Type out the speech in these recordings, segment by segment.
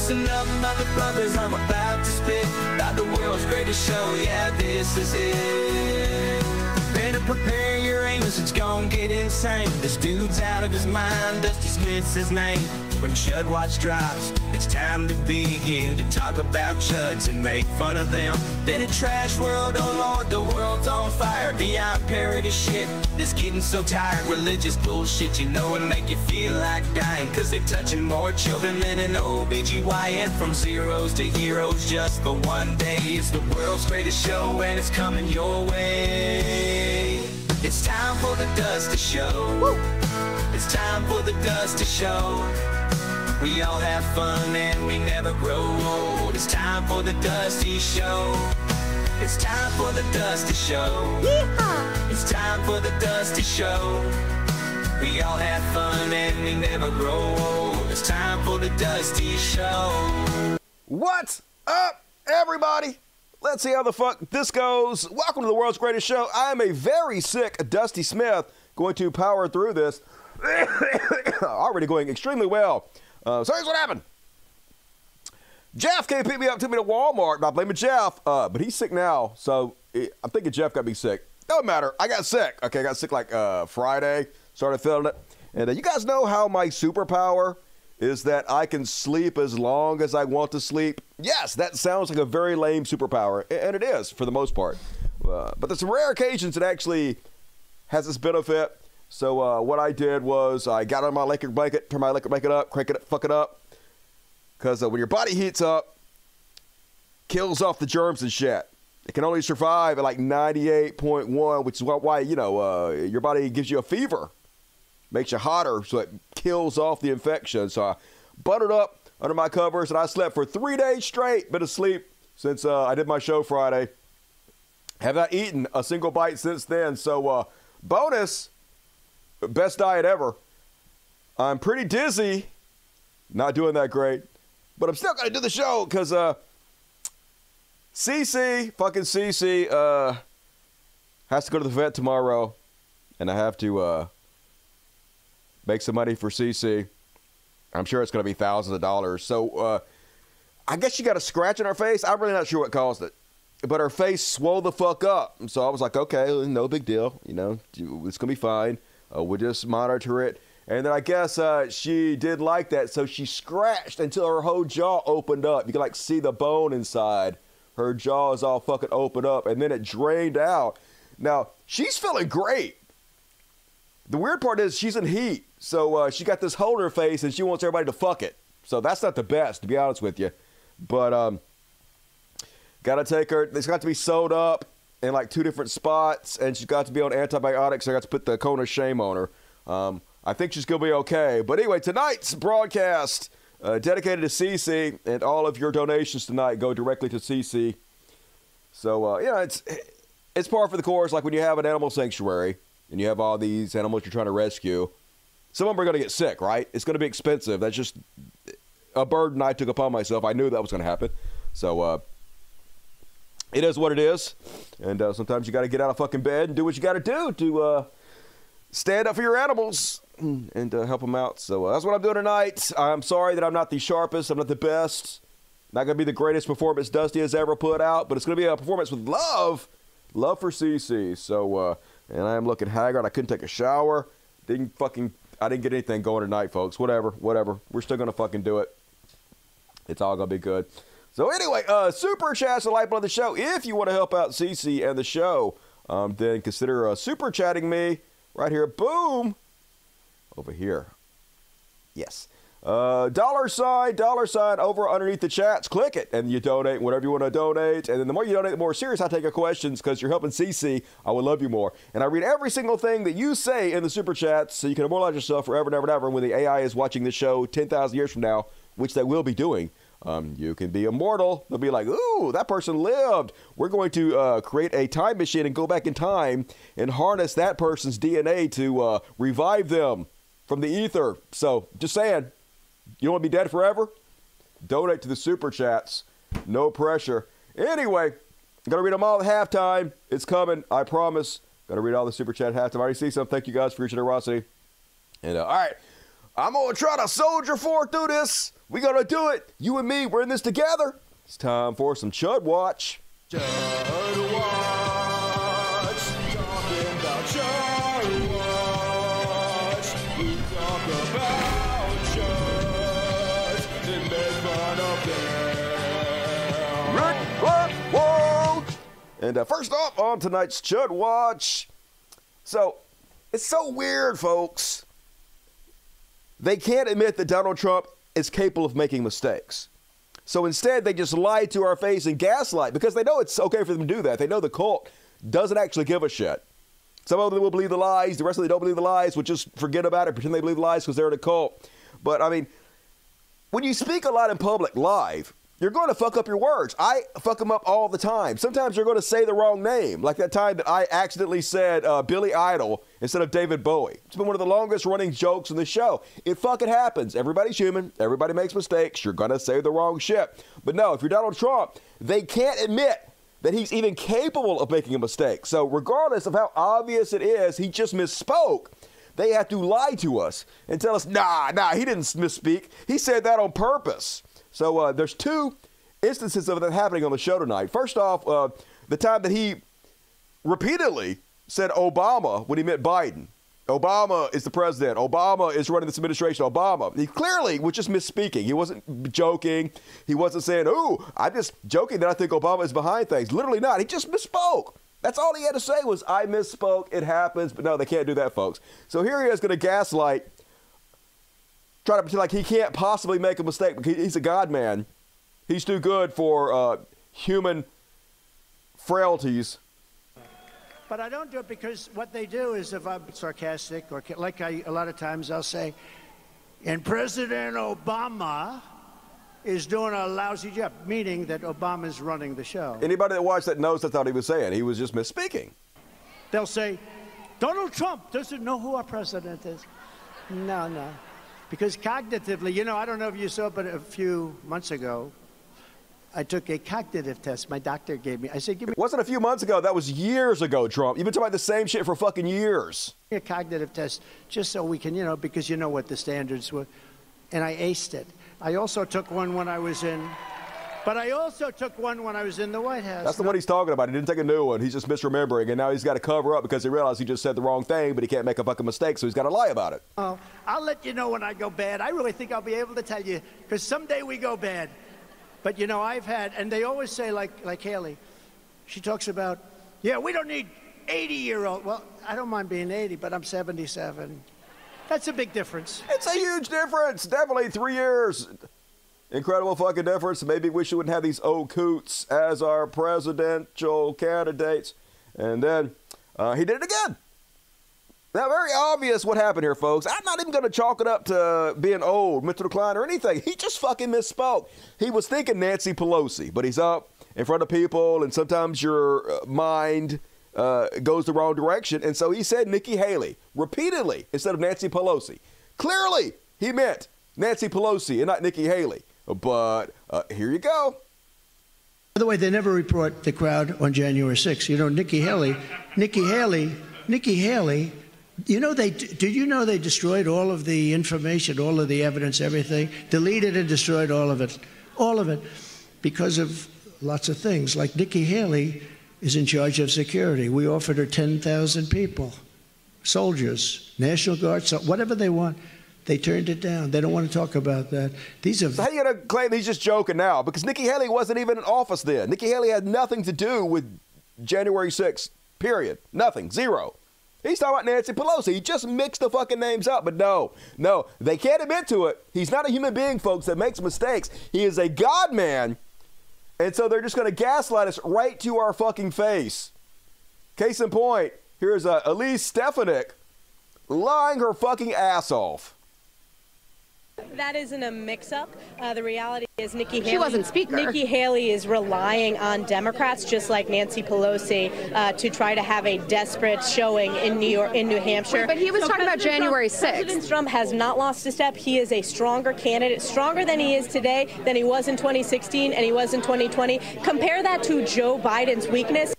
Listen up, brothers, I'm about to spit about the world's greatest show. Yeah, this is it. Prepare your aimers, it's gonna get insane. This dude's out of his mind, Dusty Smith's his name. When Chud Watch drops, it's time to begin to talk about Chuds and make fun of them. Then a trash world, oh lord, the world's on fire. Beyond parody shit, it's getting so tired. Religious bullshit, you know, it make you feel like dying. Cause they're touching more children than an OBGYN. From zeros to heroes, just for one day. It's the world's greatest show, and it's coming your way. It's time for the Dusty Show. It's time for the Dusty Show. We all have fun and we never grow old. It's time for the Dusty Show. It's time for the Dusty Show. It's time for the Dusty Show. We all have fun and we never grow old. It's time for the Dusty Show. What's up, everybody? Let's see how the fuck this goes. Welcome to the world's greatest show. I am a very sick Dusty Smith, going to power through this. Already going extremely well. Uh, so here's what happened. Jeff came pick me up, took me to Walmart. Not blaming Jeff, uh, but he's sick now. So it, I'm thinking Jeff got me sick. Doesn't matter. I got sick. Okay, I got sick like uh, Friday. Started feeling it. And uh, you guys know how my superpower is that I can sleep as long as I want to sleep. Yes, that sounds like a very lame superpower, and it is for the most part. Uh, but there's some rare occasions it actually has this benefit. So uh, what I did was I got on my electric blanket, turned my electric blanket up, crank it, up, fuck it up, because uh, when your body heats up, kills off the germs and shit. It can only survive at like 98.1, which is why you know uh, your body gives you a fever, makes you hotter, so it kills off the infection. So I buttered up under my covers and I slept for three days straight. Been asleep since uh, I did my show Friday. Have not eaten a single bite since then. So uh, bonus best diet ever. I'm pretty dizzy, not doing that great, but I'm still gonna do the show because uh, CiCi, fucking CiCi, uh, has to go to the vet tomorrow, and I have to uh, make some money for CiCi. I'm sure it's gonna be thousands of dollars. So uh, I guess she got a scratch in her face. I'm really not sure what caused it. But her face swelled the fuck up. So I was like, okay, no big deal. You know, it's going to be fine. Uh, we'll just monitor it. And then I guess uh, she did like that, so she scratched until her whole jaw opened up. You can like see the bone inside. Her jaw is all fucking opened up, and then it drained out. Now she's feeling great. The weird part is she's in heat, so uh, she got this hole in her face, and she wants everybody to fuck it. So that's not the best, to be honest with you. But um, gotta take her. It's got to be sewed up in like two different spots, and she's got to be on antibiotics. I got to put the cone of shame on her. Um, I think she's gonna be okay. But anyway, tonight's broadcast uh, dedicated to CiCi, and all of your donations tonight go directly to CiCi. So uh, yeah, it's it's par for the course. Like when you have an animal sanctuary and you have all these animals you're trying to rescue, some of them are gonna get sick, right? It's gonna be expensive. That's just a burden I took upon myself. I knew that was gonna happen. So uh, it is what it is. And uh, sometimes you got to get out of fucking bed and do what you got to do to uh, stand up for your animals and uh, help them out. So uh, that's what I'm doing tonight. I'm sorry that I'm not the sharpest. I'm not the best. Not going to be the greatest performance Dusty has ever put out, but it's going to be a performance with love. Love for CiCi. So, uh, and I am looking haggard. I couldn't take a shower. Didn't fucking, I didn't get anything going tonight, folks. Whatever, whatever. We're still to fucking do it. It's all to be good. So anyway, uh, super chats the lifeblood of the show. If you want to help out CiCi and the show, um, then consider uh, super chatting me right here. Boom, over here. Yes. Uh, dollar sign, dollar sign over underneath the chats. Click it, and you donate whatever you want to donate. And then the more you donate, the more serious I take your questions because you're helping CiCi. I would love you more. And I read every single thing that you say in the super chats, so you can immortalize yourself forever and ever and ever. And When the AI is watching this show 10,000 years from now, which they will be doing. Um, you can be immortal. They'll be like, ooh, that person lived. We're going to uh, create a time machine and go back in time and harness that person's DNA to uh, revive them from the ether. So, just saying, you want to be dead forever? Donate to the super chats. No pressure. Anyway, I'm to read them all at halftime. It's coming. I promise. To read all the super chat at halftime. I already see some. Thank you guys for your generosity. And uh, all right. I'm gonna try to soldier for through this. We gonna do it. You and me, we're in this together. It's time for some Chud Watch. Chud Watch. And uh, first off on tonight's Chud Watch. So, it's so weird, folks. They can't admit that Donald Trump is capable of making mistakes. So instead, they just lie to our face and gaslight because they know it's okay for them to do that. They know the cult doesn't actually give a shit. Some of them will believe the lies, the rest of them don't believe the lies, will just forget about it, pretend they believe the lies because they're in a cult. But I mean, when you speak a lot in public live, you're going to fuck up your words. I fuck them up all the time. Sometimes you're going to say the wrong name, like that time that I accidentally said uh, Billy Idol instead of David Bowie. It's been one of the longest running jokes in the show. It fucking happens. Everybody's human. Everybody makes mistakes. You're going to say the wrong shit. But no, if you're Donald Trump, they can't admit that he's even capable of making a mistake. So regardless of how obvious it is, he just misspoke. They have to lie to us and tell us, nah, nah, he didn't misspeak. He said that on purpose. So uh, there's two instances of that happening on the show tonight. First off, uh, the time that he repeatedly said Obama when he meant Biden. Obama is the president. Obama is running this administration. Obama. He clearly was just misspeaking. He wasn't joking. He wasn't saying, "Ooh, I'm just joking that I think Obama is behind things." Literally not. He just misspoke. That's all he had to say was, "I misspoke. It happens." But no, they can't do that, folks. So here he is going to gaslight, try to pretend like he can't possibly make a mistake because he's a God man. He's too good for uh, human frailties. But I don't do it because what they do is if I'm sarcastic or like I, a lot of times I'll say, and President Obama is doing a lousy job, meaning that Obama's running the show. Anybody that watched that knows that's what he was saying. He was just misspeaking. They'll say, Donald Trump doesn't know who our president is. No, no. Because cognitively, you know, I don't know if you saw, but a few months ago, I took a cognitive test my doctor gave me. I said, give me. Wasn't a few months ago. That was years ago, Trump. You've been talking about the same shit for fucking years. A cognitive test, just so we can, you know, because you know what the standards were. And I aced it. I also took one when I was in. But I also took one when I was in the White House. That's the one he's talking about. He didn't take a new one. He's just misremembering, and now he's got to cover up because he realized he just said the wrong thing, but he can't make a fucking mistake, so he's got to lie about it. Oh, I'll let you know when I go bad. I really think I'll be able to tell you, because someday we go bad. But you know, I've had, and they always say, like, like Haley, she talks about, yeah, we don't need 80 year old. Well, I don't mind being 80, but I'm 77. That's a big difference. It's a huge difference. Definitely three years. Incredible fucking difference. Maybe we shouldn't have these old coots as our presidential candidates. And then uh, he did it again. Now, very obvious what happened here, folks. I'm not even going to chalk it up to being old, mental decline, or anything. He just fucking misspoke. He was thinking Nancy Pelosi, but he's up in front of people, and sometimes your uh, mind uh, goes the wrong direction. And so he said Nikki Haley repeatedly instead of Nancy Pelosi. Clearly, he meant Nancy Pelosi and not Nikki Haley. But uh, here you go. By the way, they never report the crowd on January 6th. You know, Nikki Haley, Nikki Haley, Nikki Haley you know they did you know they destroyed all of the information, all of the evidence, everything, deleted and destroyed all of it, all of it, because of lots of things. Like Nikki Haley is in charge of security. We offered her 10,000 people, soldiers, National Guard, whatever they want. They turned it down. They don't want to talk about that. These are. So how are you going to claim he's just joking now? Because Nikki Haley wasn't even in office then. Nikki Haley had nothing to do with January 6th, period. Nothing. Zero. He's talking about Nancy Pelosi. He just mixed the fucking names up. But no, no, they can't admit to it. He's not a human being, folks, that makes mistakes. He is a God man. And so they're just going to gaslight us right to our fucking face. Case in point, here's uh, Elise Stefanik lying her fucking ass off. That isn't a mix-up. Uh, the reality is Nikki Haley. She wasn't speaker. Nikki Haley is relying on Democrats, just like Nancy Pelosi, uh, to try to have a desperate showing in New York, in New Hampshire. Wait, but he was so talking President about January Trump, 6th. President Trump has not lost a step. He is a stronger candidate, stronger than he is today, than he was in 2016, and he was in 2020. Compare that to Joe Biden's weakness.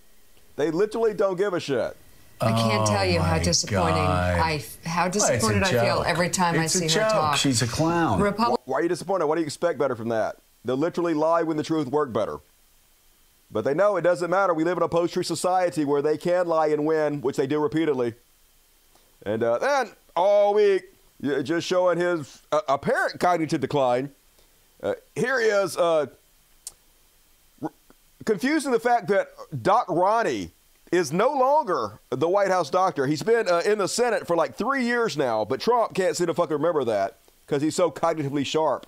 They literally don't give a shit. I can't tell you Oh, how disappointing God. I how Well, disappointed I feel every time It's I a see her joke. talk. She's a clown. Republic Why are you disappointed? What do you expect better from that? They'll literally lie when the truth work better. But they know it doesn't matter. We live in a post-truth society where they can lie and win, which they do repeatedly. And uh, then all week, just showing his uh, apparent cognitive decline. Uh, here he is, uh, r- confusing the fact that Doc Ronny is no longer the White House doctor. He's been uh, in the Senate for like three years now, but Trump can't seem to fucking remember that because he's so cognitively sharp.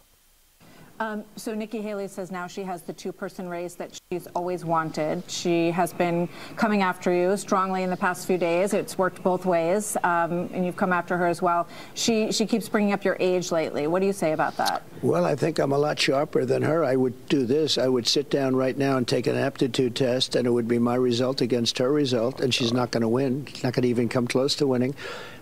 Um, so Nikki Haley says now she has the two-person race that she's always wanted. She has been coming after you strongly in the past few days. It's worked both ways, um, and you've come after her as well. She she keeps bringing up your age lately. What do you say about that? Well, I think I'm a lot sharper than her. I would do this. I would sit down right now and take an aptitude test, and it would be my result against her result, and she's not going to win. She's not going to even come close to winning.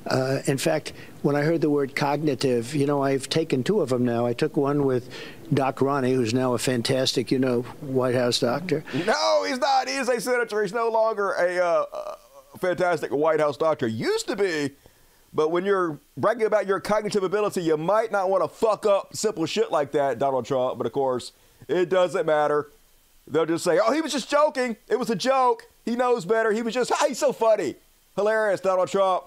Uh, in fact, when I heard the word cognitive, you know, I've taken two of them now. I took one with Doc Ronny, who's now a fantastic, you know, White House doctor. No, he's not. He is a senator. He's no longer a uh, fantastic White House doctor. Used to be, but when you're bragging about your cognitive ability, you might not want to fuck up simple shit like that, Donald Trump. But of course, it doesn't matter. They'll just say, "Oh, he was just joking. It was a joke. He knows better. He was just, ah, he's so funny, hilarious, Donald Trump."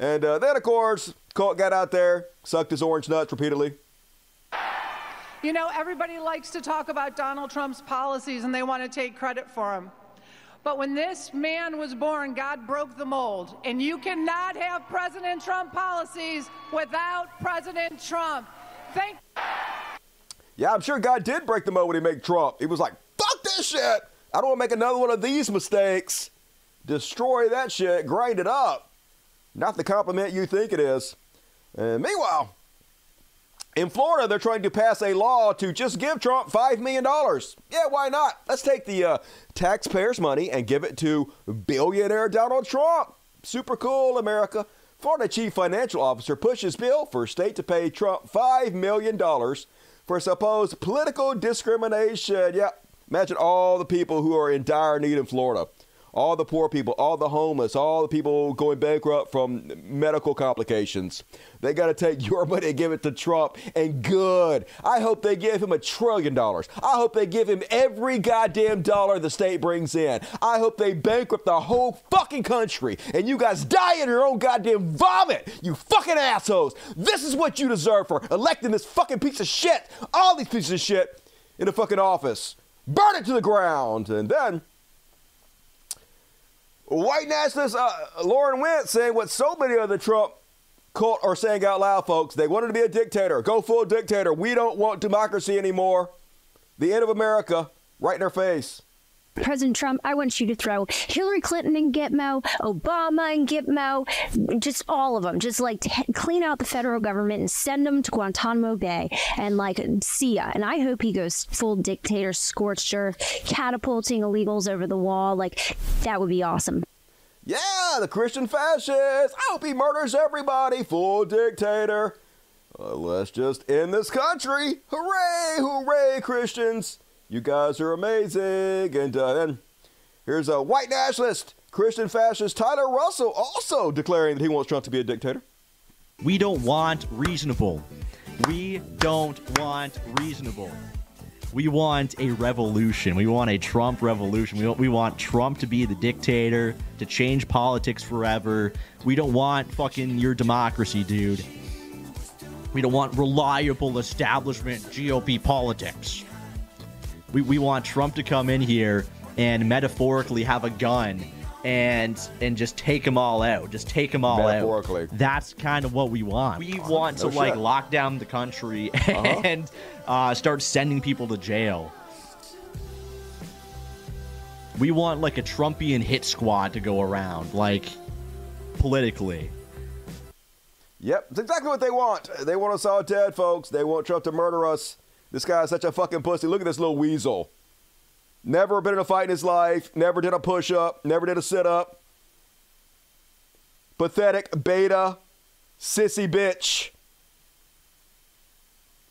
And uh, then, of course, Colt got out there, sucked his orange nuts repeatedly. You know, everybody likes to talk about Donald Trump's policies and they want to take credit for them. But when this man was born, God broke the mold. And you cannot have President Trump policies without President Trump. Thank Yeah, I'm sure God did break the mold when he made Trump. He was like, fuck this shit. I don't want to make another one of these mistakes. Destroy that shit, grind it up. Not the compliment you think it is. And meanwhile, in Florida, they're trying to pass a law to just give Trump $5 million. Yeah, why not? Let's take the uh, taxpayers' money and give it to billionaire Donald Trump. Super cool, America. Florida Chief Financial Officer pushes bill for state to pay Trump $5 million for supposed political discrimination. Yeah, imagine all the people who are in dire need in Florida. All the poor people, all the homeless, all the people going bankrupt from medical complications. They got to take your money and give it to Trump. And good. I hope they give him a trillion dollars. I hope they give him every goddamn dollar the state brings in. I hope they bankrupt the whole fucking country and you guys die in your own goddamn vomit. You fucking assholes. This is what you deserve for electing this fucking piece of shit. All these pieces of shit in the fucking office. Burn it to the ground. And then. White nationalist uh, Lauren Wentz saying what so many of the Trump cult are saying out loud, folks. They wanted to be a dictator. Go full dictator. We don't want democracy anymore. The end of America, right in our face. President Trump, I want you to throw Hillary Clinton in Gitmo, Obama in Gitmo, just all of them. Just like clean out the federal government and send them to Guantanamo Bay and like see ya. And I hope he goes full dictator, scorched earth, catapulting illegals over the wall. Like that would be awesome. Yeah, the Christian fascist. I hope he murders everybody. Full dictator. Uh, let's just end this country. Hooray, hooray, Christians. You guys are amazing. And uh, then here's a white nationalist, Christian fascist Tyler Russell also declaring that he wants Trump to be a dictator. We don't want reasonable. We don't want reasonable. We want a revolution. We want a Trump revolution. We we want Trump to be the dictator, to change politics forever. We don't want fucking your democracy, dude. We don't want reliable establishment GOP politics. We, we want Trump to come in here and metaphorically have a gun and and just take them all out. Just take them all out. Metaphorically. out. That's kind of what we want. We want to no like lock down the country Uh-huh. and uh, start sending people to jail. We want like a Trumpian hit squad to go around, like politically. Yep, it's exactly what they want. They want us all dead, folks. They want Trump to murder us. This guy is such a fucking pussy. Look at this little weasel. Never been in a fight in his life. Never did a push up. Never did a sit up. Pathetic beta, sissy bitch.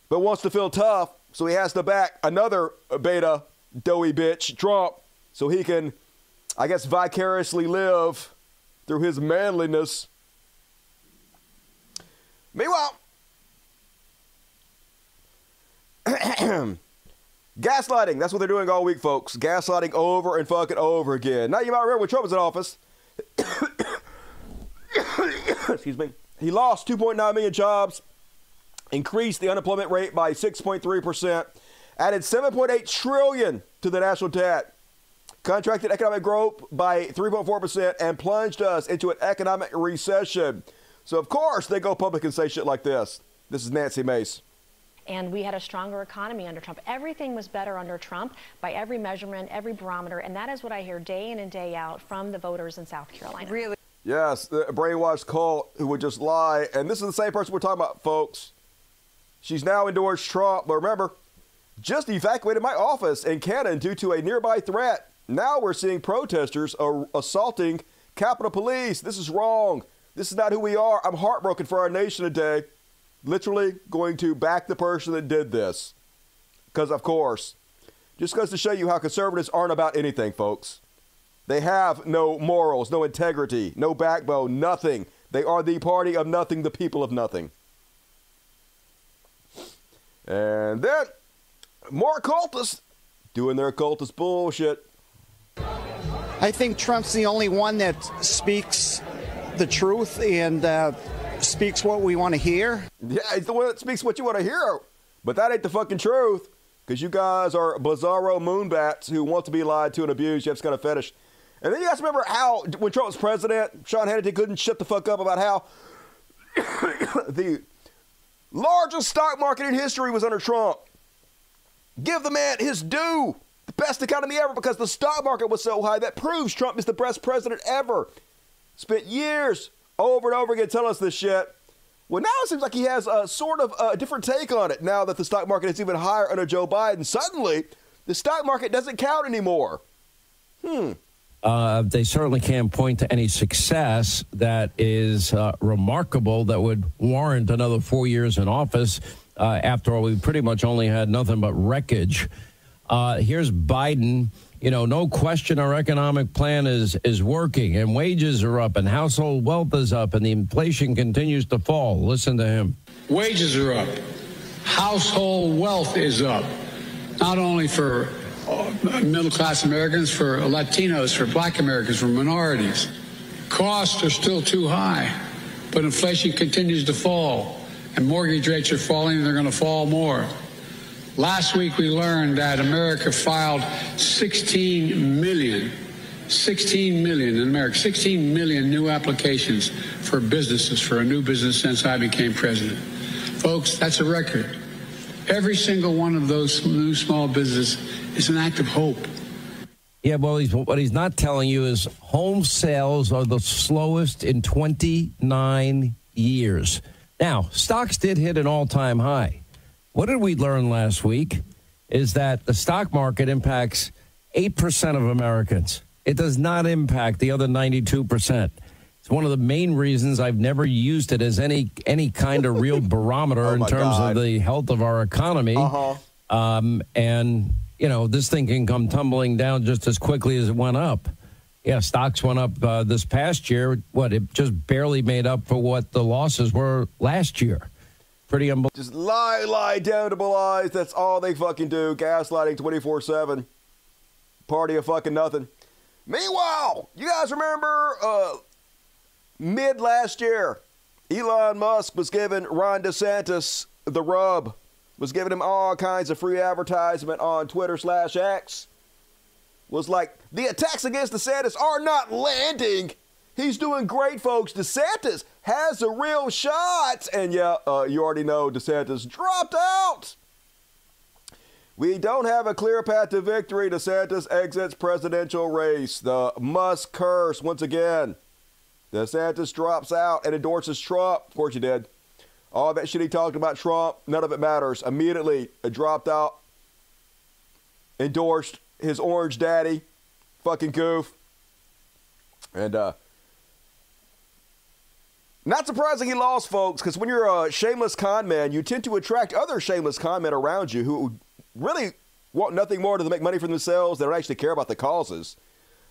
But wants to feel tough, so he has to back another beta, doughy bitch, Trump, so he can, I guess, vicariously live through his manliness. Meanwhile, gaslighting. That's what they're doing all week, folks. Gaslighting over and fucking over again. Now, you might remember when Trump was in office. Excuse me. He lost 2.9 million jobs, increased the unemployment rate by 6.3%, added 7.8 trillion to the national debt, contracted economic growth by 3.4%, and plunged us into an economic recession. So, of course, they go public and say shit like this. This is Nancy Mace. And we had a stronger economy under Trump. Everything was better under Trump by every measurement, every barometer. And that is what I hear day in and day out from the voters in South Carolina. Really? Yes, the brainwashed cult who would just lie. And this is the same person we're talking about, folks. She's now endorsed Trump, but remember, just evacuated my office in Cannon due to a nearby threat. Now we're seeing protesters are assaulting Capitol Police. This is wrong. This is not who we are. I'm heartbroken for our nation today. Literally going to back the person that did this. Because, of course, just goes to show you how conservatives aren't about anything, folks. They have no morals, no integrity, no backbone, nothing. They are the party of nothing, the people of nothing. And then more cultists doing their cultist bullshit. I think Trump's the only one that speaks the truth and uh, speaks what we want to hear. Yeah, he's the one that speaks what you want to hear. But that ain't the fucking truth. Because you guys are bizarro moonbats who want to be lied to and abused. You have got a fetish. And then you guys remember how, when Trump was president, Sean Hannity couldn't shut the fuck up about how the largest stock market in history was under Trump. Give the man his due. The best economy ever because the stock market was so high. That proves Trump is the best president ever. Spent years over and over again telling us this shit. Well, now it seems like he has a sort of a different take on it now that the stock market is even higher under Joe Biden. Suddenly, the stock market doesn't count anymore. Hmm. Uh, they certainly can't point to any success that is uh, remarkable that would warrant another four years in office. Uh, after all, we pretty much only had nothing but wreckage. Uh, here's Biden. You know, no question our economic plan is is working, and wages are up, and household wealth is up, and the inflation continues to fall. Listen to him. Wages are up. Household wealth is up. Not only for uh, middle class Americans, for Latinos, for black Americans, for minorities. Costs are still too high, but inflation continues to fall, and mortgage rates are falling, and they're going to fall more. Last week we learned that America filed 16 million, 16 million in America, 16 million new applications for businesses, for a new business since I became president. Folks, that's a record. Every single one of those new small businesses is an act of hope. Yeah, well, he's, what he's not telling you is home sales are the slowest in 29 years. Now, stocks did hit an all time high. What did we learn last week? Is that the stock market impacts 8% of Americans. It does not impact the other 92%. It's one of the main reasons I've never used it as any any kind of real barometer oh in terms God. of the health of our economy. Uh-huh. Um, and, you know, this thing can come tumbling down just as quickly as it went up. Yeah, stocks went up uh, this past year. What, it just barely made up for what the losses were last year. Pretty unbelievable. Just lie, lie, damnable lies. That's all they fucking do. Gaslighting 24 7. Party of fucking nothing. Meanwhile, you guys remember uh, mid last year, Elon Musk was giving Ron DeSantis the rub, was giving him all kinds of free advertisement on Twitter slash X. Was like, the attacks against DeSantis are not landing. He's doing great, folks. DeSantis has a real shot. And yeah, uh, you already know DeSantis dropped out. We don't have a clear path to victory. DeSantis exits presidential race. The Musk curse once again. DeSantis drops out and endorses Trump. Of course he did. All that shit he talked about Trump, none of it matters. Immediately dropped out, endorsed his orange daddy, fucking goof. And uh, not surprising he lost, folks, because when you're a shameless con man, you tend to attract other shameless con men around you who really want nothing more than to make money for themselves. They don't actually care about the causes.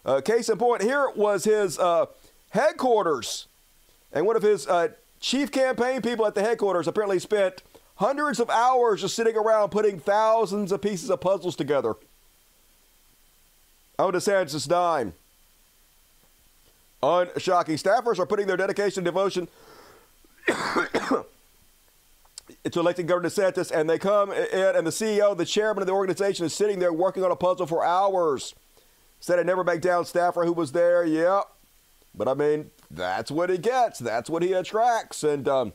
Uh, case in point, here was his uh, headquarters. And one of his uh, chief campaign people at the headquarters apparently spent hundreds of hours just sitting around putting thousands of pieces of puzzles together. On DeSantis' dime. Unshocking. Staffers are putting their dedication and devotion to electing Governor DeSantis, and they come in, and the CEO, the chairman of the organization, is sitting there working on a puzzle for hours. Said I never back down staffer who was there. Yep. But I mean, that's what he gets. That's what he attracts. And um,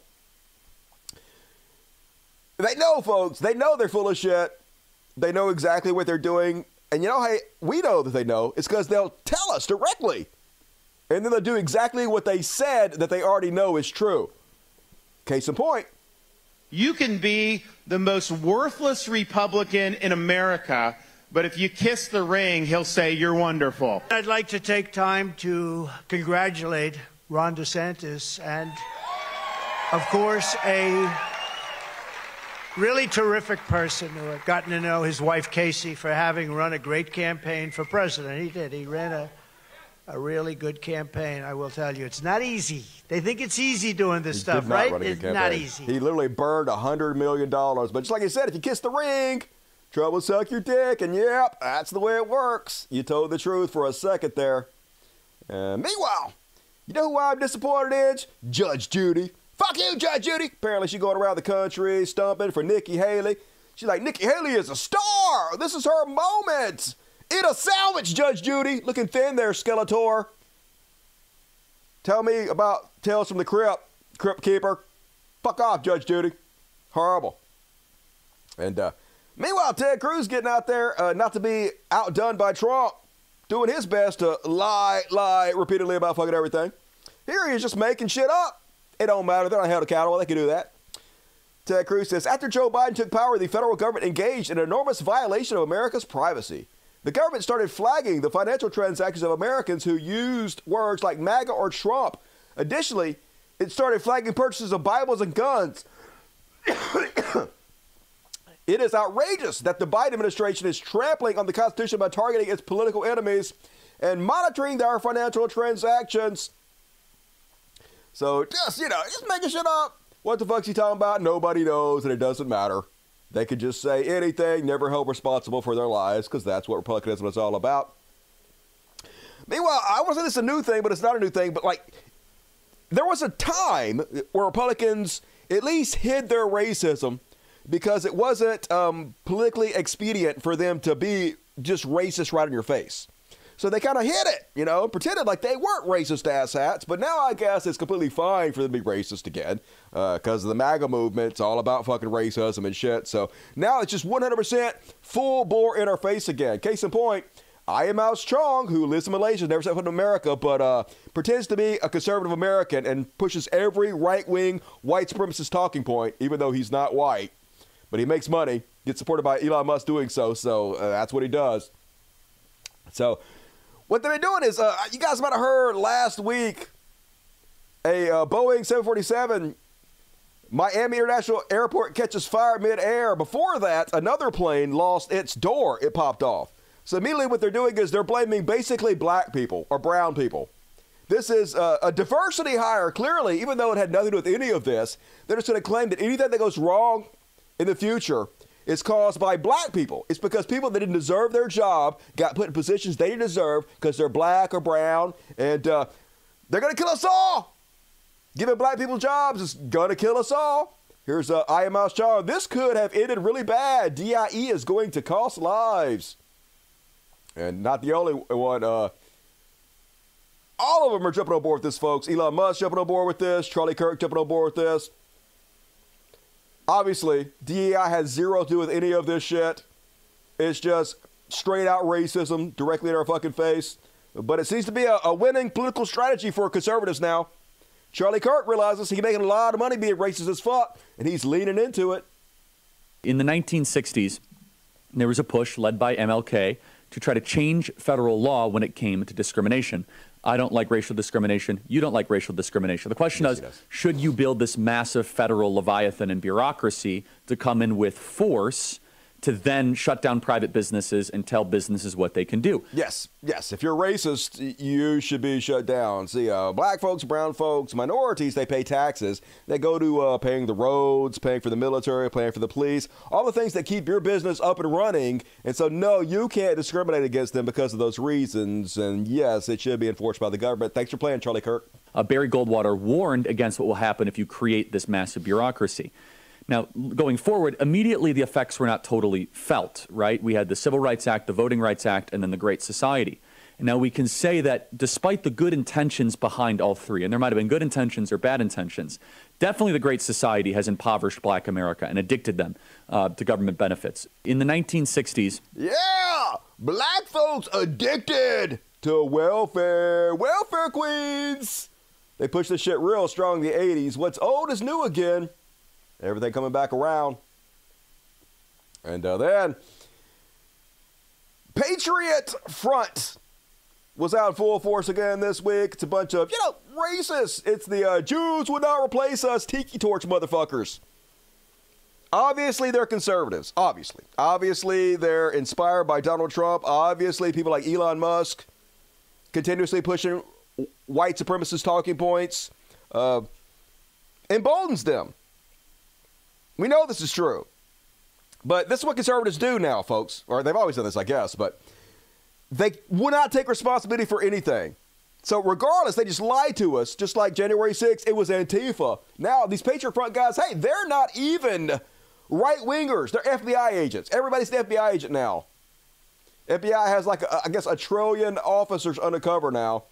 they know, folks. They know they're full of shit. They know exactly what they're doing. And you know, hey, we know that they know. It's because they'll tell us directly. And then they'll do exactly what they said that they already know is true. Case in point. You can be the most worthless Republican in America, but if you kiss the ring, he'll say you're wonderful. I'd like to take time to congratulate Ron DeSantis and, of course, a really terrific person who had gotten to know his wife Casey for having run a great campaign for president. He did. He ran a a really good campaign. I will tell you, it's not easy. They think it's easy doing this He stuff, right? run a good It's campaign. not easy. He literally burned a hundred million dollars. But just like I said, if you kiss the ring, trouble suck your dick. And yep, that's the way it works. You told the truth for a second there. Uh, meanwhile, you know who I'm disappointed in? Judge Judy. Fuck you, Judge Judy. Apparently, she's going around the country stumping for Nikki Haley. She's like, Nikki Haley is a star. This is her moment. It'll salvage Judge Judy. Looking thin there, Skeletor. Tell me about Tales from the Crypt, Crypt Keeper. Fuck off, Judge Judy. Horrible. And uh, meanwhile, Ted Cruz getting out there, uh, not to be outdone by Trump, doing his best to lie, lie repeatedly about fucking everything. Here he is just making shit up. It don't matter. They're not held accountable. They can do that. Ted Cruz says after Joe Biden took power, the federal government engaged in an enormous violation of America's privacy. The government started flagging the financial transactions of Americans who used words like MAGA or Trump. Additionally, it started flagging purchases of Bibles and guns. it is outrageous that the Biden administration is trampling on the Constitution by targeting its political enemies and monitoring their financial transactions. So just, you know, just making shit up. What the fuck's he talking about? Nobody knows, and it doesn't matter. They could just say anything, never held responsible for their lives, because that's what Republicanism is all about. Meanwhile, I want to say this is a new thing, but it's not a new thing. But like, there was a time where Republicans at least hid their racism because it wasn't um, politically expedient for them to be just racist right in your face. So they kind of hid it, you know, pretended like they weren't racist asshats. But now I guess it's completely fine for them to be racist again because of the MAGA movement. It's all about fucking racism and shit. So now it's just 100% full bore in our face again. Case in point, Ian Miles Cheong, who lives in Malaysia, never set foot in America, but uh, pretends to be a conservative American and pushes every right wing white supremacist talking point, even though he's not white. But he makes money, gets supported by Elon Musk doing so, so uh, that's what he does. So, what they've been doing is, uh, you guys might have heard last week a uh, Boeing 747 Miami International Airport catches fire midair. Before that, another plane lost its door. It popped off. So immediately, what they're doing is they're blaming basically black people or brown people. This is uh, a diversity hire, clearly, even though it had nothing to do with any of this. They're just going to claim that anything that goes wrong in the future is caused by black people. It's because people that didn't deserve their job got put in positions they didn't deserve because they're black or brown, and uh, they're going to kill us all. Giving black people jobs is going to kill us all. Here's uh, Ian Miles Cheong. This could have ended really bad. DIE is going to cost lives. And not the only one. Uh, all of them are jumping on board with this, folks. Elon Musk jumping on board with this. Charlie Kirk jumping on board with this. Obviously, DEI has zero to do with any of this shit. It's just straight out racism directly in our fucking face. But it seems to be a, a winning political strategy for conservatives now. Charlie Kirk realizes he's making a lot of money being racist as fuck, and he's leaning into it. In the 1960s, there was a push led by MLK to try to change federal law when it came to discrimination. I don't like racial discrimination. You don't like racial discrimination. The question is should you build this massive federal leviathan and bureaucracy to come in with force to then shut down private businesses and tell businesses what they can do. Yes, yes. If you're racist, you should be shut down. See, uh, black folks, brown folks, minorities, they pay taxes. They go to uh, paying the roads, paying for the military, paying for the police, all the things that keep your business up and running. And so, no, you can't discriminate against them because of those reasons. And yes, it should be enforced by the government. Thanks for playing, Charlie Kirk. Uh, Barry Goldwater warned against what will happen if you create this massive bureaucracy. Now, going forward, immediately the effects were not totally felt, right? We had the Civil Rights Act, the Voting Rights Act, and then the Great Society. Now we can say that despite the good intentions behind all three, and there might have been good intentions or bad intentions, definitely the Great Society has impoverished black America and addicted them uh, to government benefits. In the 1960s, Yeah! Black folks addicted to welfare. Welfare queens! They pushed this shit real strong in the 80s. What's old is new again. Everything coming back around. And uh, then, Patriot Front was out full force again this week. It's a bunch of, you know, racists. It's the uh, Jews would not replace us tiki torch motherfuckers. Obviously, they're conservatives. Obviously. Obviously, they're inspired by Donald Trump. Obviously, people like Elon Musk continuously pushing white supremacist talking points uh, emboldens them. We know this is true. But this is what conservatives do now, folks. Or they've always done this, I guess. But they will not take responsibility for anything. So regardless, they just lie to us, just like January 6th, it was Antifa. Now, these Patriot Front guys, hey, they're not even right wingers. They're FBI agents. Everybody's an FBI agent now. FBI has like, a, I guess, a trillion officers undercover now.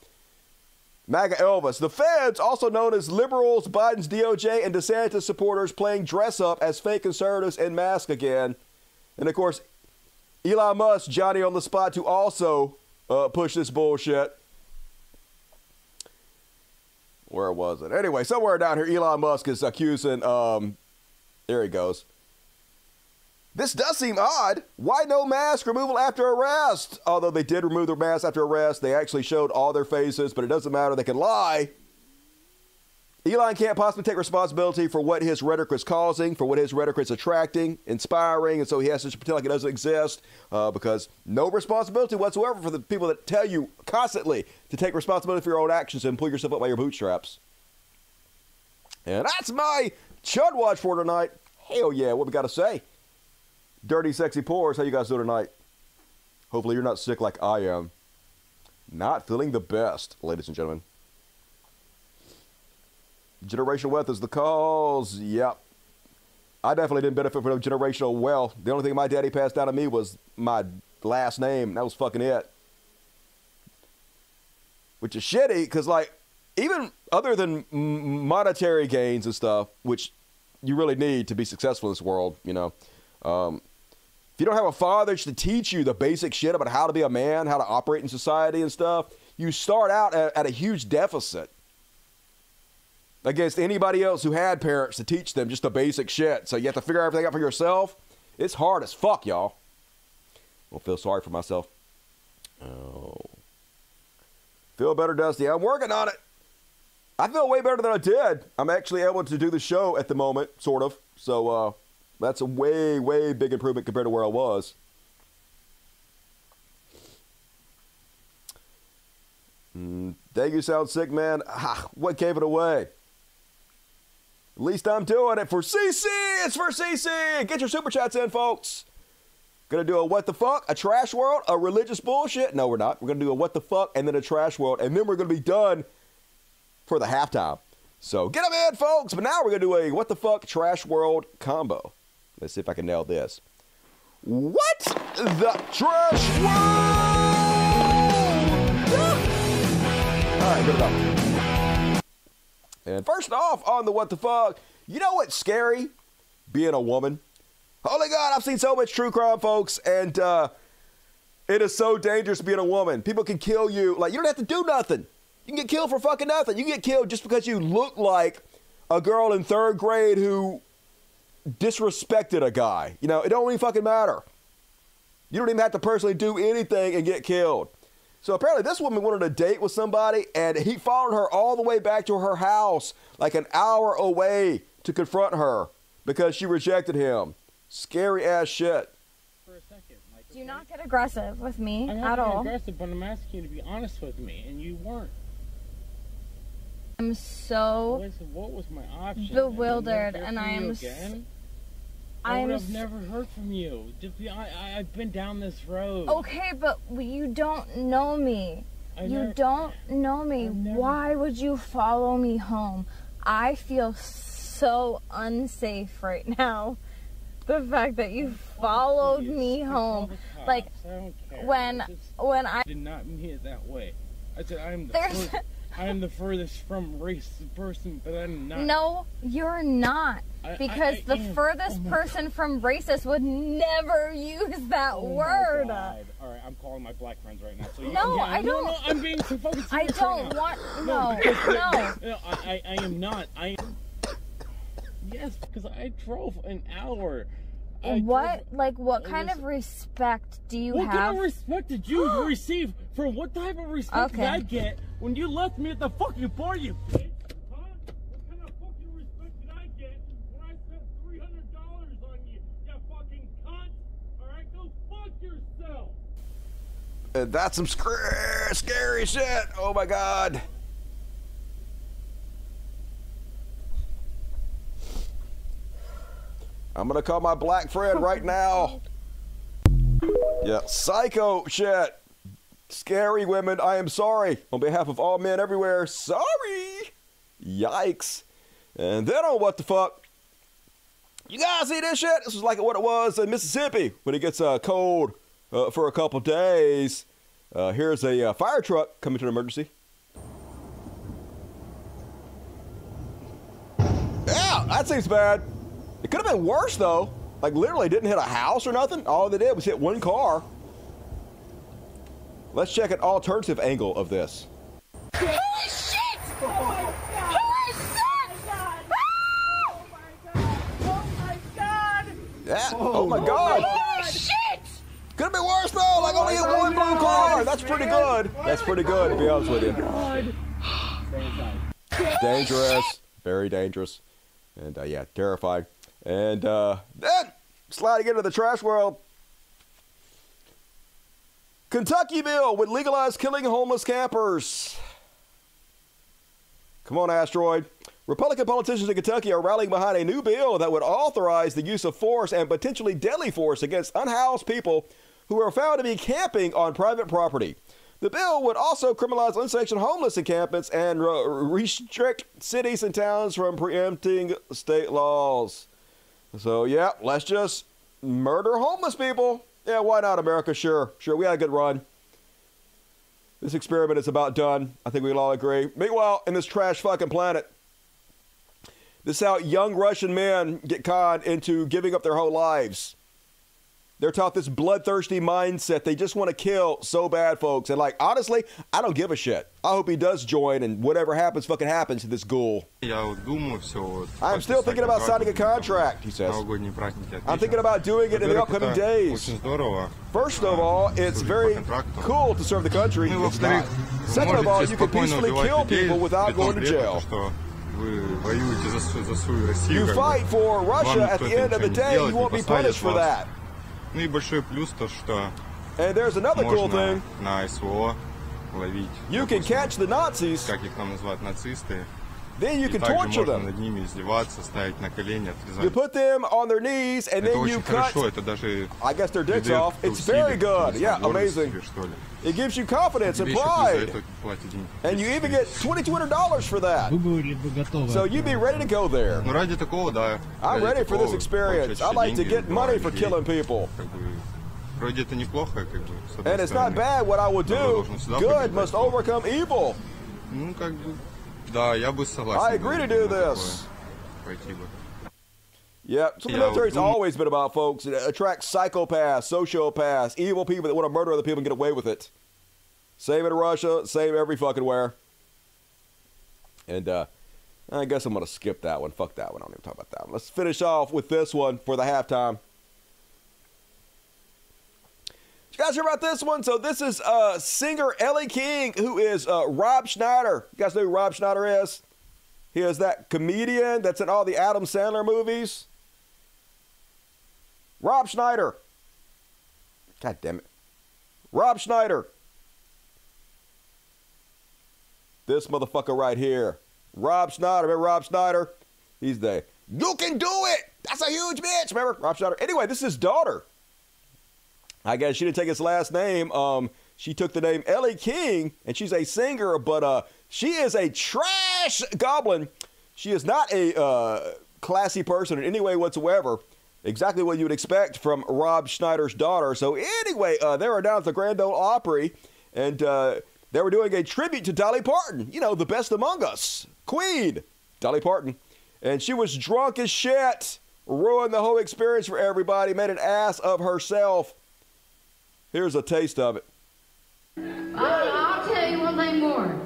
MAGA Elvis. The feds, also known as liberals, Biden's DOJ, and DeSantis supporters playing dress up as fake conservatives and mask again. And of course, Elon Musk, Johnny on the spot, to also uh, push this bullshit. Where was it? Anyway, somewhere down here, Elon Musk is accusing. Um, there he goes. This does seem odd. Why no mask removal after arrest? Although they did remove their mask after arrest, they actually showed all their faces, but it doesn't matter. They can lie. Elon can't possibly take responsibility for what his rhetoric is causing, for what his rhetoric is attracting, inspiring, and so he has to pretend like it doesn't exist uh, because no responsibility whatsoever for the people that tell you constantly to take responsibility for your own actions and pull yourself up by your bootstraps. And that's my Chud Watch for tonight. Hell yeah, what we got to say? Dirty Sexy Pores, how you guys doing tonight? Hopefully you're not sick like I am. Not feeling the best, ladies and gentlemen. Generational wealth is the cause. Yep. I definitely didn't benefit from generational wealth. The only thing my daddy passed down to me was my last name. That was fucking it. Which is shitty because, like, even other than monetary gains and stuff, which you really need to be successful in this world, you know, um, you don't have a father to teach you the basic shit about how to be a man, how to operate in society and stuff, you start out at, at a huge deficit against anybody else who had parents to teach them just the basic shit. So you have to figure everything out for yourself. It's hard as fuck, y'all. I'll feel sorry for myself. Oh. Feel better, Dusty. I'm working on it. I feel way better than I did. I'm actually able to do the show at the moment, sort of. So uh, that's a way, way big improvement compared to where I was. Mm, Thank you, sound sick, man. Ah, what gave it away? At least I'm doing it for CiCi. It's for CiCi. Get your super chats in, folks. Gonna do a what the fuck, a trash world, a religious bullshit. No, we're not. We're gonna do a what the fuck and then a trash world, and then we're gonna be done for the halftime. So get them in, folks. But now we're gonna do a what the fuck trash world combo. Let's see if I can nail this. What the trash world? All right, good enough. And first off, on the what the fuck, you know what's scary? Being a woman. Holy God, I've seen so much true crime, folks, and uh, it is so dangerous being a woman. People can kill you. Like, you don't have to do nothing. You can get killed for fucking nothing. You can get killed just because you look like a girl in third grade who disrespected a guy. You know, it don't even fucking matter. You don't even have to personally do anything and get killed. So apparently, this woman wanted a date with somebody, and he followed her all the way back to her house, like an hour away, to confront her because she rejected him. Scary ass shit. Do not get aggressive with me I'm at not being all. aggressive, but I'm asking you to be honest with me, and you weren't. I'm so what was my option? bewildered, and I am. from you s- again? I would have never heard from you. I, I, I've been down this road. Okay, but you don't know me. I you never- don't know me. Why would you follow me home? I feel so unsafe right now. The fact that you followed me home, like I don't care. when when I I did not mean it that way. I said I'm the There's- fur- I am the furthest from racist person, but I'm not. no, you're not. I- I- Because I the am. furthest Oh person from racist would never use that Oh word. God. All right, I'm calling my black friends right now. So you, No, yeah, I don't- No, I'm being so fucking I don't right want- no, because- no. no, I, I, I am not. I am. Yes, because I drove an hour. I what drove- like what kind was- of respect do you what have? What kind of respect did you receive? For what type of respect Okay. did I get when you left me at the fucking bar, you bitch? Huh? What kind of fucking respect did I get when I spent three hundred dollars on you, you fucking cunt? All right, go fuck yourself. And that's some scary, scary shit. Oh my god. I'm gonna call my black friend right now. Yeah, psycho shit. Scary women, I am sorry. On behalf of all men everywhere, sorry. Yikes. And then on what the fuck? You guys see this shit? This is like what it was in Mississippi when it gets uh, cold uh, for a couple days. Uh, here's a uh, fire truck coming to an emergency. Yeah, that seems bad. It could have been worse though. Like literally didn't hit a house or nothing. All they did was hit one car. Let's check an alternative angle of this. Holy shit! Oh my god! Holy shit! Oh my god! Yeah. Oh, my god. Holy shit! Could have been worse though. Like only hit one blue car. That's pretty good. That's pretty good to be honest with you. dangerous, very dangerous, and uh, yeah, terrifying. And uh, then sliding into the trash world. Kentucky bill would legalize killing homeless campers. Come on, asteroid. Republican politicians in Kentucky are rallying behind a new bill that would authorize the use of force and potentially deadly force against unhoused people who are found to be camping on private property. The bill would also criminalize unsanctioned homeless encampments and uh, restrict cities and towns from preempting state laws. So, yeah, let's just murder homeless people. Yeah, why not, America? Sure, sure, we had a good run. This experiment is about done. I think we'll all agree. Meanwhile, in this trash fucking planet, this is how young Russian men get conned into giving up their whole lives. They're taught this bloodthirsty mindset. They just want to kill so bad, folks. And like, honestly, I don't give a shit. I hope he does join, and whatever happens, fucking happens to this ghoul. I'm still thinking about signing a contract, he says. I'm thinking about doing it in the upcoming days. First of all, it's very cool to serve the country. It's not. Second of all, you can peacefully kill people without going to jail. You fight for Russia at the end of the day, you won't be punished for that. Ну и большой плюс то, что можно на СВО ловить. Nazis. Как их там называют, нацисты. Then you И can также torture можно them. над ними издеваться, ставить на колени, You отрезать. put them on their knees and это then you очень cut. хорошо, это даже I guess their dicks придает off. It's усилий, very good. не Yeah, знаю, гордости amazing. себе, что ли. It gives you confidence and Тебе еще плюс за pride. это платят деньги. And you even get $2,200 for that. Вы были бы готовы. So you'd be ready to go there. Ну ради такого, да. I'm ради ready for this такого experience. получать I like to деньги, get money убивать for людей. killing people. Как бы, вроде это неплохо, как бы, с одной And it's not стороны. bad what I will Добро do. должно всегда Good побеждать. must overcome evil. Ну, как бы, да, я бы согласен. I agree был to бы do на такое this. Пойти бы. Yeah, so the Yeah, military's mm. always been about folks. It attracts psychopaths, sociopaths, evil people that want to murder other people and get away with it. Same in Russia, same every fucking where. And uh, I guess I'm gonna skip that one. Fuck that one. I don't even talk about that one. Let's finish off with this one for the halftime. you guys hear about this one? So this is uh, singer Ellie King, who is uh, Rob Schneider. You guys know who Rob Schneider is? He is that comedian that's in all the Adam Sandler movies. Rob Schneider. God damn it. Rob Schneider. This motherfucker right here. Rob Schneider. Remember Rob Schneider? He's the, you can do it. That's a huge bitch. Remember Rob Schneider? Anyway, this is his daughter. I guess she didn't take his last name. Um, she took the name Ellie King, and she's a singer, but uh, she is a trash goblin. She is not a uh, classy person in any way whatsoever. Exactly what you would expect from Rob Schneider's daughter. So anyway, uh, they were down at the Grand Ole Opry, and uh, they were doing a tribute to Dolly Parton. You know, the best among us, Queen, Dolly Parton, and she was drunk as shit, ruined the whole experience for everybody, made an ass of herself. Here's a taste of it. I'll, I'll tell you one thing more.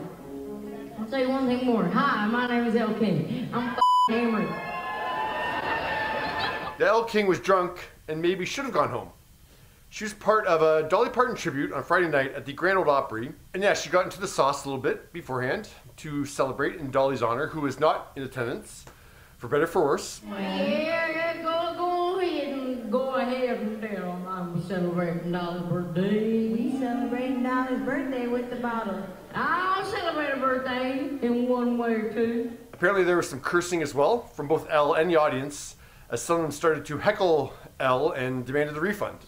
I'll tell you one thing more. Hi, my name is Elle King. I'm f- hammered. The Elle King was drunk and maybe should have gone home. She was part of a Dolly Parton tribute on Friday night at the Grand Ole Opry. And yeah, she got into the sauce a little bit beforehand to celebrate in Dolly's honor, who was not in attendance, for better or for worse. Yeah, yeah, go, go ahead and go ahead and tell them I'm celebrating Dolly's birthday. We celebrating Dolly's birthday with the bottle. I'll celebrate a birthday in one way or two. Apparently, there was some cursing as well from both Elle and the audience, as some of them started to heckle Elle and demanded the refund.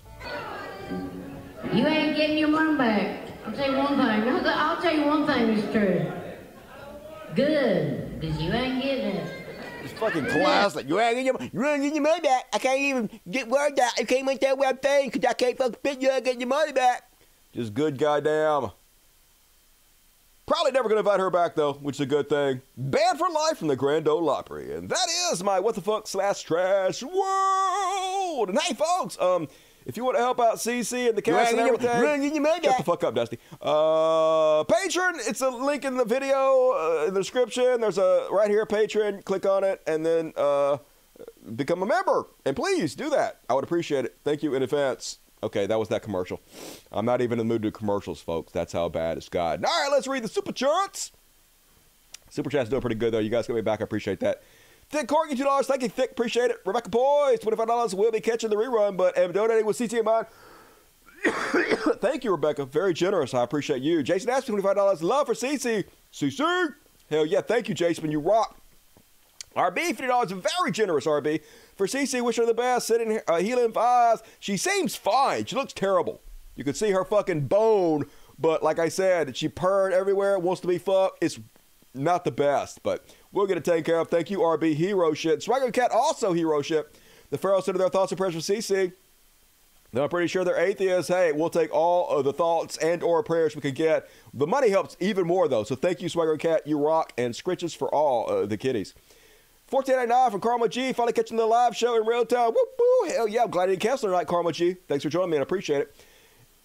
You ain't getting your money back. I'll tell you one thing. I'll I'll tell you one thing is true. Good, because you ain't getting it. It's fucking classic. You ain't getting your, you ain't getting your money back. I can't even get word out. I can't make that web thing because I can't fucking fit you ain't getting your money back. Just good goddamn. Probably never gonna invite her back though, which is a good thing. Banned for life from the Grand Ole Opry, and that is my what the fuck slash trash world. And hey, folks, um, if you want to help out CiCi and the cast and everything, run, you made shut the fuck up, Dusty. Uh, Patreon. It's a link in the video uh, in the description. There's a right here Patreon. Click on it and then uh, become a member. And please do that. I would appreciate it. Thank you in advance. Okay, that was that commercial. I'm not even in the mood to commercials, folks. That's how bad it's gotten. All right, let's read the super charts. Super chat's doing pretty good though. You guys got me back. I appreciate that. Thick Corgi, two dollars. Thank you, Thick. Appreciate it. Rebecca Boys, twenty five dollars. We'll be catching the rerun, but am donating with CT in. Thank you, Rebecca. Very generous. I appreciate you. Jason five dollars. Love for CiCi. CiCi. Hell yeah. Thank you, Jason. You rock. RB, fifty dollars. Very generous, RB. For CiCi, wish her the best. Sitting uh, healing vibes. She seems fine. She looks terrible. You can see her fucking bone, but like I said, she purred everywhere. Wants to be fucked. It's not the best, but we'll get it taken care of. Thank you, RB. Hero shit. Swagger Cat also hero shit. The Pharaoh said their thoughts and prayers for CiCi. Then I'm pretty sure they're atheists. Hey, we'll take all of the thoughts and or prayers we can get. The money helps even more though. So thank you, Swagger Cat. You rock and scritches for all uh, the kiddies. 1499 from Karma G. Finally catching the live show in real time. Whoop woo. Hell yeah. I'm glad you didn't cancel tonight, Karma G. Thanks for joining me. and I appreciate it.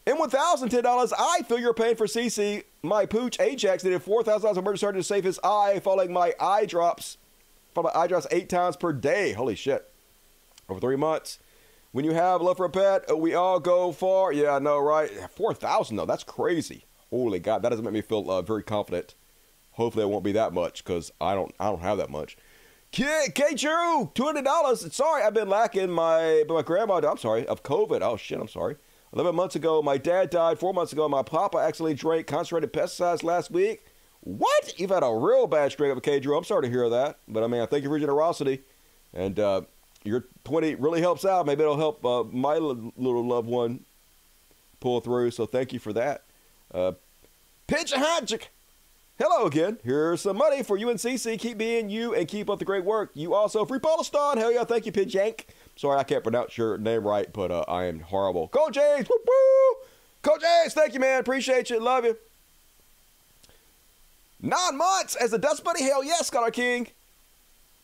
M1000, $10. I feel your pain for CiCi. My pooch Ajax needed $4,000 emergency surgery to save his eye following my eye drops. Following my eye drops eight times per day. Holy shit. Over three months. When you have love for a pet, uh, we all go far. Yeah, I know, right? 4,000 though. That's crazy. Holy God. That doesn't make me feel uh, very confident. Hopefully it won't be that much because I don't, I don't have that much. K, K Drew, two hundred dollars. Sorry, I've been lacking my my grandma. I'm sorry of COVID. Oh shit, I'm sorry. Eleven months ago, my dad died. Four months ago, my papa accidentally drank concentrated pesticides last week. What? You've had a real bad string of K Drew. I'm sorry to hear that, but I mean, I thank you for your generosity, and uh, your twenty really helps out. Maybe it'll help uh, my li- little loved one pull through. So thank you for that. Uh, Pinch Hadjic. Hello again. Here's some money for UNCC. Keep being you and keep up the great work. You also free Palestine. Hell yeah, thank you, Pinjank. Sorry, I can't pronounce your name right, but uh, I am horrible. Coach James, woo woo. Coach James, thank you, man. Appreciate you. Love you. Nine months as a Dust Buddy. Hell yes, Scholar King.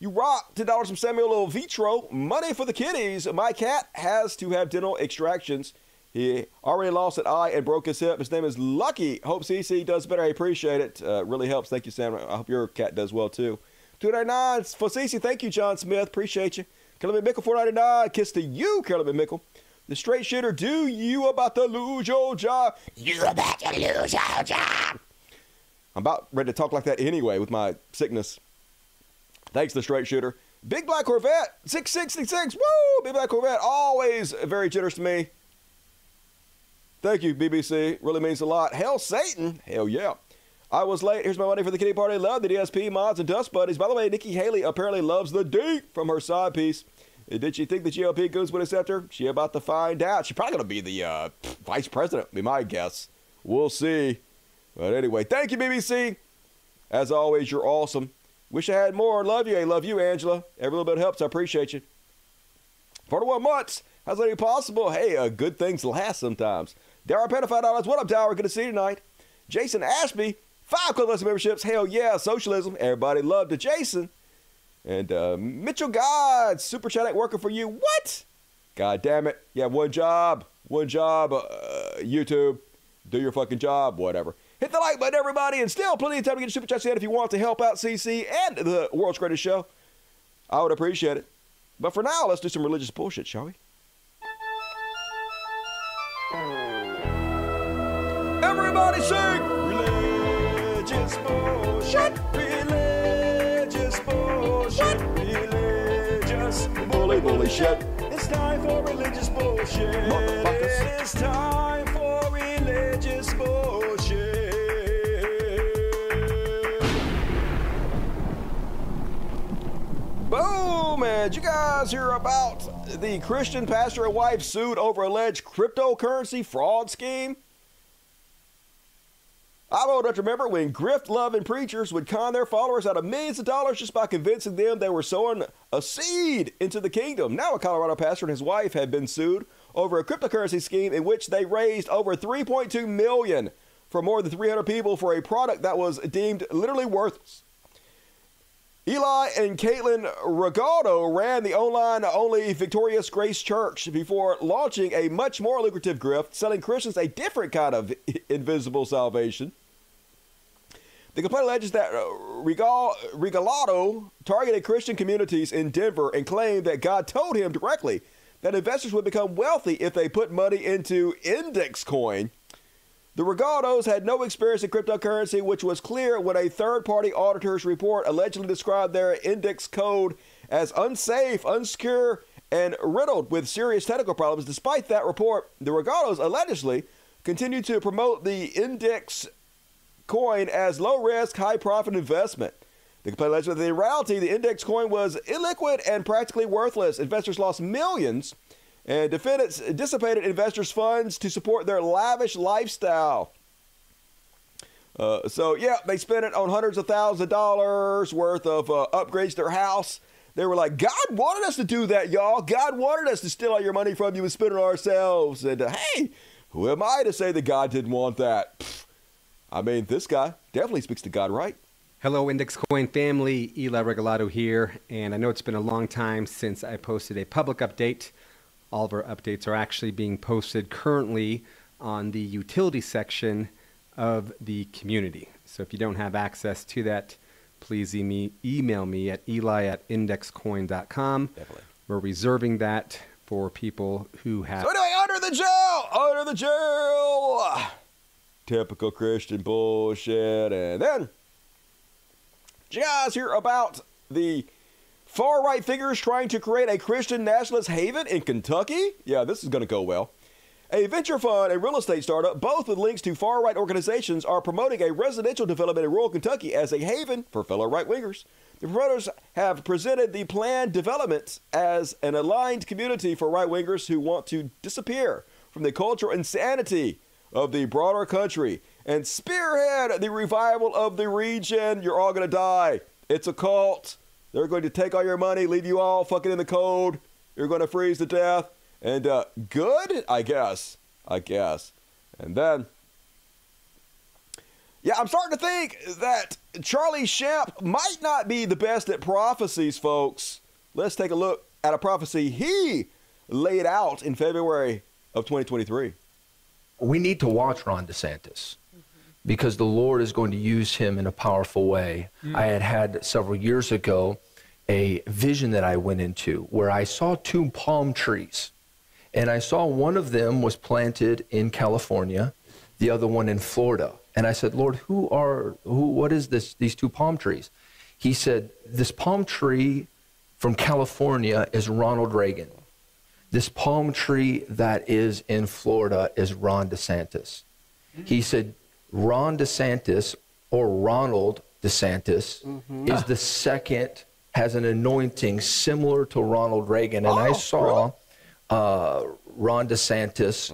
You rock. $10 from Samuel Vitro. Money for the kiddies. My cat has to have dental extractions. He already lost an eye and broke his hip. His name is Lucky. Hope CiCi does better. I appreciate it. Uh, really helps. Thank you, Sam. I hope your cat does well too. 299 for CiCi. Thank you, John Smith. Appreciate you. Kelly McMickle, 499. Kiss to you, Kelly McMickle. The straight shooter, do you about to lose your job? You about to lose your job. I'm about ready to talk like that anyway with my sickness. Thanks, the straight shooter. Big Black Corvette, 666. Woo! Big Black Corvette, always very generous to me. Thank you, BBC. Really means a lot. Hell, Satan. Hell yeah. I was late. Here's my money for the kitty party. Love the DSP mods and Dust Buddies. By the way, Nikki Haley apparently loves the Deke from her side piece. Did she think the GOP goons would accept her? She about to find out. She's probably going to be the uh, vice president, be my guess. We'll see. But anyway, thank you, BBC. As always, you're awesome. Wish I had more. Love you. I love you, Angela. Every little bit helps. I appreciate you. 41 months. How's that even possible? Hey, uh, good things last sometimes. Dara Pedophile Dollars. What up, Dara? Good to see you tonight. Jason Ashby. Five Club memberships. Hell yeah. Socialism. Everybody loved it. Jason. And uh, Mitchell God. Super chat working for you. What? God damn it. You have one job. One job. Uh, YouTube. Do your fucking job. Whatever. Hit the like button, everybody, and still plenty of time to get your super chats in if you want to help out CiCi and the world's greatest show. I would appreciate it. But for now, let's do some religious bullshit, shall we? Everybody sing! Religious bullshit! Religious bullshit! Religious bully bully shit! It's time for religious bullshit! It's time for religious bullshit! Boom! And you guys hear about the Christian pastor and wife sued over alleged cryptocurrency fraud scheme? I enough to remember when grift loving preachers would con their followers out of millions of dollars just by convincing them they were sowing a seed into the kingdom. Now, a Colorado pastor and his wife have been sued over a cryptocurrency scheme in which they raised over 3.2 million for more than 300 people for a product that was deemed literally worthless. Eli and Caitlin Regalado ran the online only Victorious Grace Church before launching a much more lucrative grift, selling Christians a different kind of invisible salvation. The complaint alleges that uh, Regal, Regalado targeted Christian communities in Denver and claimed that God told him directly that investors would become wealthy if they put money into index coin. The Regalados had no experience in cryptocurrency, which was clear when a third party auditor's report allegedly described their index code as unsafe, unsecure, and riddled with serious technical problems. Despite that report, the Regalados allegedly continued to promote the index coin as low risk, high profit investment. The complaint alleged that in reality, the index coin was illiquid and practically worthless. Investors lost millions and defendants dissipated investors' funds to support their lavish lifestyle. Uh, so, yeah, they spent it on hundreds of thousands of dollars worth of uh, upgrades to their house. They were like, God wanted us to do that, y'all. God wanted us to steal all your money from you and spend it on ourselves. And uh, hey, who am I to say that God didn't want that? Pfft. I mean, this guy definitely speaks to God, right? Hello, Index Coin family. Eli Regalado here. And I know it's been a long time since I posted a public update all of our updates are actually being posted currently on the utility section of the community. So if you don't have access to that, please e- email me at eli at indexcoin.com. Definitely. We're reserving that for people who have. So anyway, under the jail, under the jail. Typical Christian bullshit. And then, did you guys hear about the Far right figures trying to create a Christian nationalist haven in Kentucky? Yeah, this is going to go well. A venture fund and real estate startup, both with links to far right organizations, are promoting a residential development in rural Kentucky as a haven for fellow right wingers. The promoters have presented the planned developments as an aligned community for right wingers who want to disappear from the cultural insanity of the broader country and spearhead the revival of the region. You're all going to die. It's a cult. They're going to take all your money, leave you all fucking in the cold. You're going to freeze to death. And uh, good, I guess. I guess. And then, yeah, I'm starting to think that Charlie Shamp might not be the best at prophecies, folks. Let's take a look at a prophecy he laid out in February of 2023. We need to watch Ron DeSantis because the Lord is going to use him in a powerful way. Mm. I had had several years ago a vision that I went into where I saw two palm trees. And I saw one of them was planted in California, the other one in Florida. And I said, "Lord, who are who what is this these two palm trees?" He said, "This palm tree from California is Ronald Reagan." This palm tree that is in Florida is Ron DeSantis. He said Ron DeSantis or Ronald DeSantis Mhm. is the second, has an anointing similar to Ronald Reagan. And I Oh, saw uh, Ron DeSantis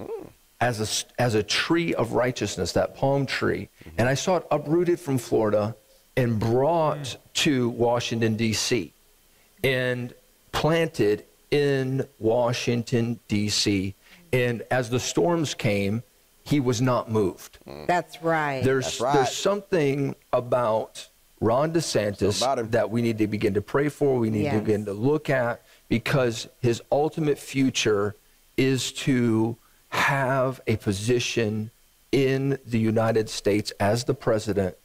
as, a, as a tree of righteousness, that palm tree. And I saw it uprooted from Florida and brought to Washington, D.C. and planted in Washington, D.C. And as the storms came, he was not moved. That's right. There's there's something about Ron DeSantis that we need to begin to pray for. We need to begin to look at because his ultimate future is to have a position in the United States as the president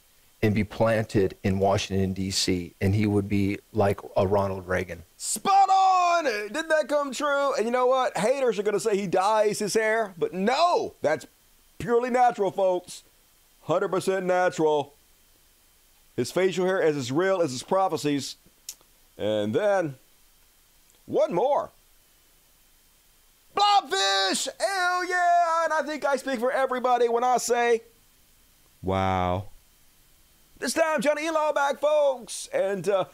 and be planted in Washington D.C. and he would be like a Ronald Reagan. Spot on! Didn't that come true? And you know what? Haters are going to say he dyes his hair, but no, that's purely natural, folks. 100% natural. His facial hair is as real as his prophecies. And then, one more. Blobfish! Hell yeah! And I think I speak for everybody when I say, wow. This time, Johnny Enlow back, folks. And uh,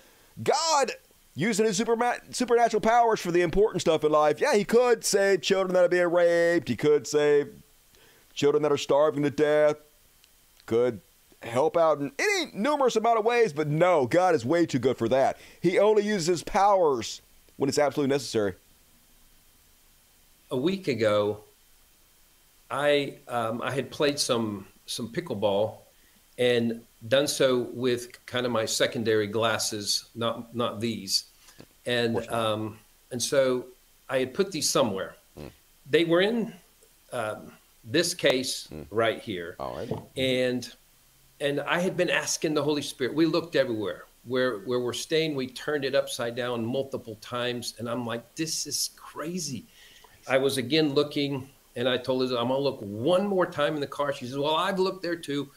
God, using his superma- supernatural powers for the important stuff in life, yeah, he could save children that are being raped. He could save children that are starving to death. Could help out in any numerous amount of ways, but no, God is way too good for that. He only uses his powers when it's absolutely necessary. a week ago, I um, I had played some some pickleball and done so with kind of my secondary glasses, not not these, and um, and so I had put these somewhere. They were in um, this case right here, and and I had been asking the Holy Spirit. We looked everywhere. Where where we're staying, we turned it upside down multiple times, and I'm like, this is crazy. I was again looking, and I told her, I'm gonna look one more time in the car. She says, Well, I've looked there too.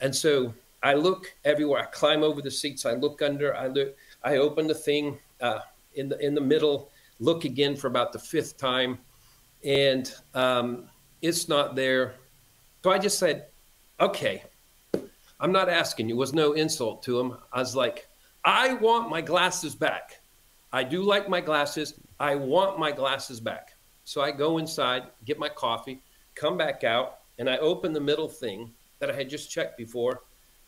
And so I look everywhere. I climb over the seats. I look under. I look. I open the thing uh, in the in the middle. Look again for about the fifth time, and um, it's not there. So I just said, "Okay, I'm not asking you." It was no insult to him. I was like, "I want my glasses back. I do like my glasses. I want my glasses back." So I go inside, get my coffee, come back out, and I open the middle thing that I had just checked before,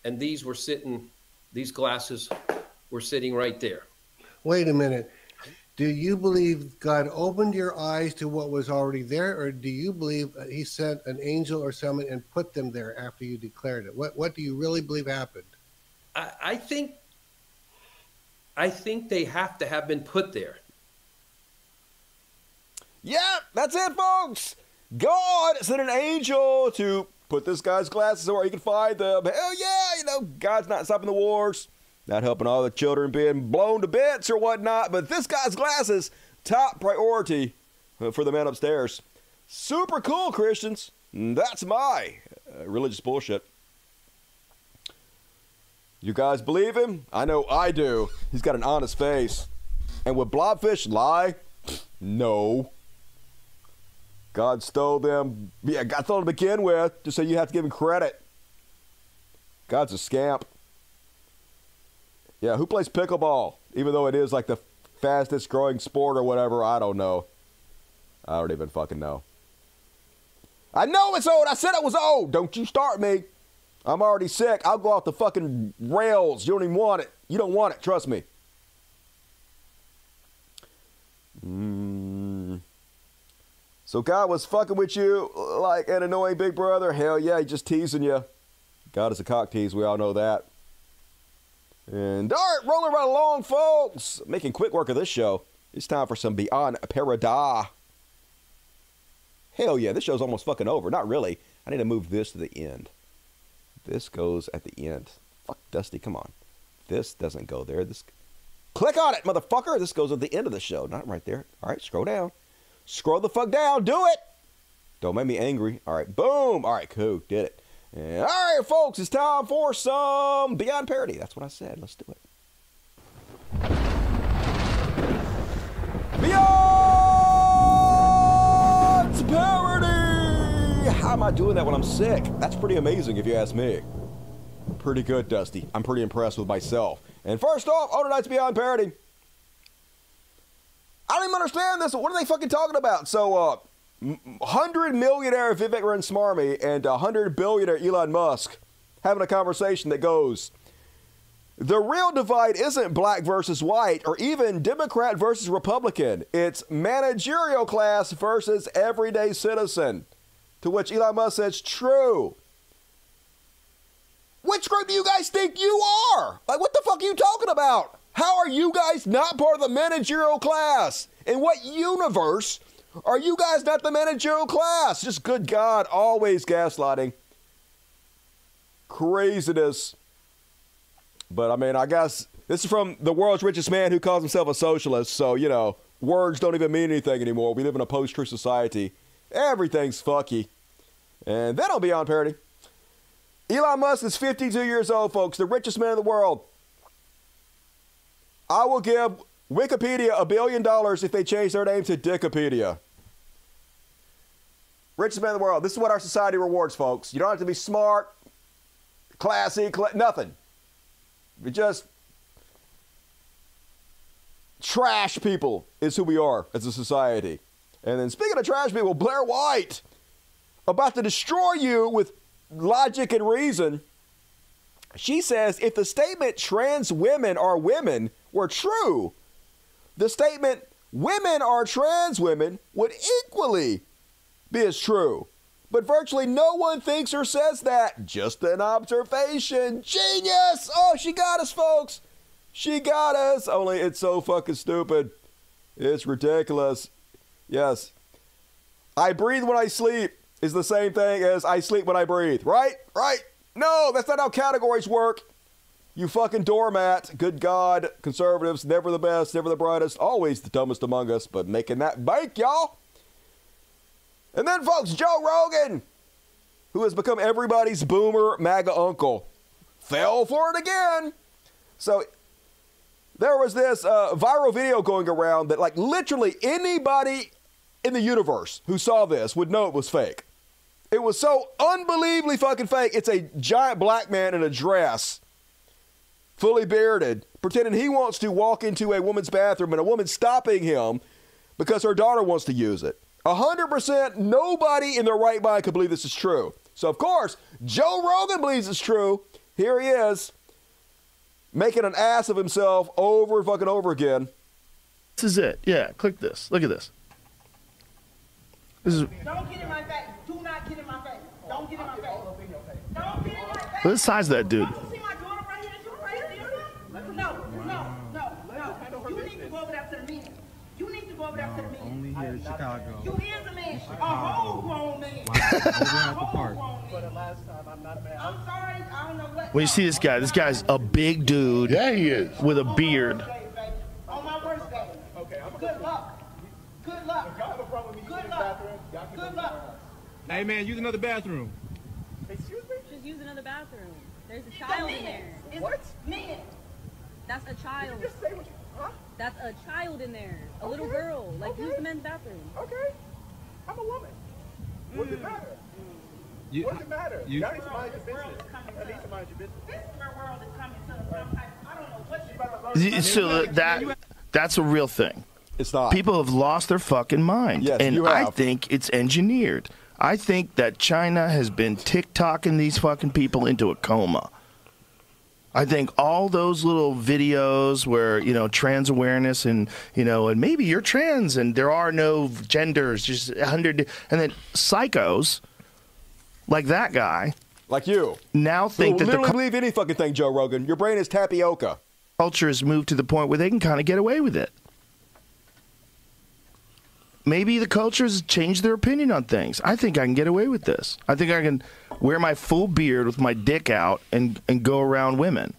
and these were sitting, these glasses were sitting right there. Wait a minute. Do you believe God opened your eyes to what was already there, or do you believe uh, He sent an angel or someone and put them there after you declared it? What What do you really believe happened? I, I think, I think they have to have been put there. Yeah, that's it, folks. God sent an angel to put this guy's glasses where he can find them. Hell yeah, you know, God's not stopping the wars, not helping all the children being blown to bits or whatnot, but this guy's glasses, top priority uh, for the man upstairs. Super cool, Christians. That's my uh, religious bullshit. You guys believe him? I know I do. He's got an honest face. And would Blobfish lie? No. God stole them. Yeah, God stole them to begin with, just so you have to give him credit. God's a scamp. Yeah, who plays pickleball? Even though it is like the fastest growing sport or whatever, I don't know. I don't even fucking know. I know it's old. I said it was old. Don't you start me. I'm already sick. I'll go off the fucking rails. You don't even want it. You don't want it. Trust me. Mm. So God was fucking with you like an annoying big brother? Hell yeah, he just teasing you. God is a cock tease. We all know that. And all right, rolling right along, folks. Making quick work of this show. It's time for some Beyond Parody. Hell yeah, this show's almost fucking over. Not really. I need to move this to the end. This goes at the end. Fuck, Dusty, come on. This doesn't go there. This. Click on it, motherfucker. This goes at the end of the show, not right there. All right, scroll down. Scroll the fuck down. Do it. Don't make me angry. All right, boom. All right, cool. Did it. All right, folks, it's time for some Beyond Parody. That's what I said. Let's do it. Beyond parody. How am I doing that when I'm sick? That's pretty amazing, if you ask me. Pretty good, Dusty. I'm pretty impressed with myself. And first off, on tonight's Beyond Parody. I don't even understand this. What are they fucking talking about? So, uh, 100 millionaire Vivek Ramaswamy and 100 billionaire Elon Musk having a conversation that goes, the real divide isn't black versus white or even Democrat versus Republican. It's managerial class versus everyday citizen. To which Elon Musk says, true. Which group do you guys think you are? Like, what the fuck are you talking about? How are you guys not part of the managerial class? In what universe are you guys not the managerial class? Just good God, always gaslighting. Craziness. But I mean, I guess this is from the world's richest man who calls himself a socialist. So, you know, words don't even mean anything anymore. We live in a post truth society. Everything's fucky. And then I'll be on parody. Elon Musk is 52 years old, folks, the richest man in the world. I will give Wikipedia a billion dollars if they change their name to Dickopedia. Richest man in the world. This is what our society rewards, folks. You don't have to be smart, classy, cl- nothing. We just trash people is who we are as a society. And then speaking of trash people, Blair White about to destroy you with logic and reason. She says if the statement trans women are women were true, the statement women are trans women would equally be as true. But virtually no one thinks or says that. Just an observation. Genius! Oh, she got us, folks. She got us. Only it's so fucking stupid. It's ridiculous. Yes. I breathe when I sleep is the same thing as I sleep when I breathe. Right? Right? No, that's not how categories work. You fucking doormat. Good God. Conservatives, never the best, never the brightest, always the dumbest among us, but making that bank, y'all. And then, folks, Joe Rogan, who has become everybody's boomer MAGA uncle, fell for it again. So there was this uh, viral video going around that, like, literally anybody in the universe who saw this would know it was fake. It was so unbelievably fucking fake. It's a giant black man in a dress, fully bearded, pretending he wants to walk into a woman's bathroom and a woman stopping him because her daughter wants to use it. 100% nobody in their right mind could believe this is true. So, of course, Joe Rogan believes it's true. Here he is, making an ass of himself over and fucking over again. This is it. Yeah, click this. Look at this. This is Don't get in my face. Do not get in my face. Don't get in my face. Don't get in my face. look at the size of that dude. Here in Chicago. You is a man. A whole grown man. Over at the park. I'm sorry. I don't know what. When you see this guy, this guy's a big dude. Yeah, he is. With a beard. On my worst day. Okay, I'm Good luck. Good luck. Y'all have a problem with me Good luck. Good luck. Hey man, use another bathroom. Excuse me? Just use another bathroom. There's a child in there. What? Men. That's a child. Just say what you. Huh? That's a child in there. A little girl. Like Okay. use the men's bathroom. Okay. I'm a woman. What does it mm. matter? You- what does it matter? you- Y'all need to mind your business. Y'all need to mind your business. This is where world is coming to some type. I don't know what you about to So uh, that that's a real thing. It's not. People have lost their fucking mind. Yes, and you I think it's engineered. I think that China has been tick-tocking these fucking people into a coma. I think all those little videos where you know trans awareness and you know and maybe you're trans and there are no genders, just a hundred, and then psychos like that guy, like you, now think Who that the literally believe any fucking thing, Joe Rogan. Your brain is tapioca. culture has moved to the point where they can kind of get away with it. Maybe the culture's changed their opinion on things. I think I can get away with this. I think I can wear my full beard with my dick out and, and go around women.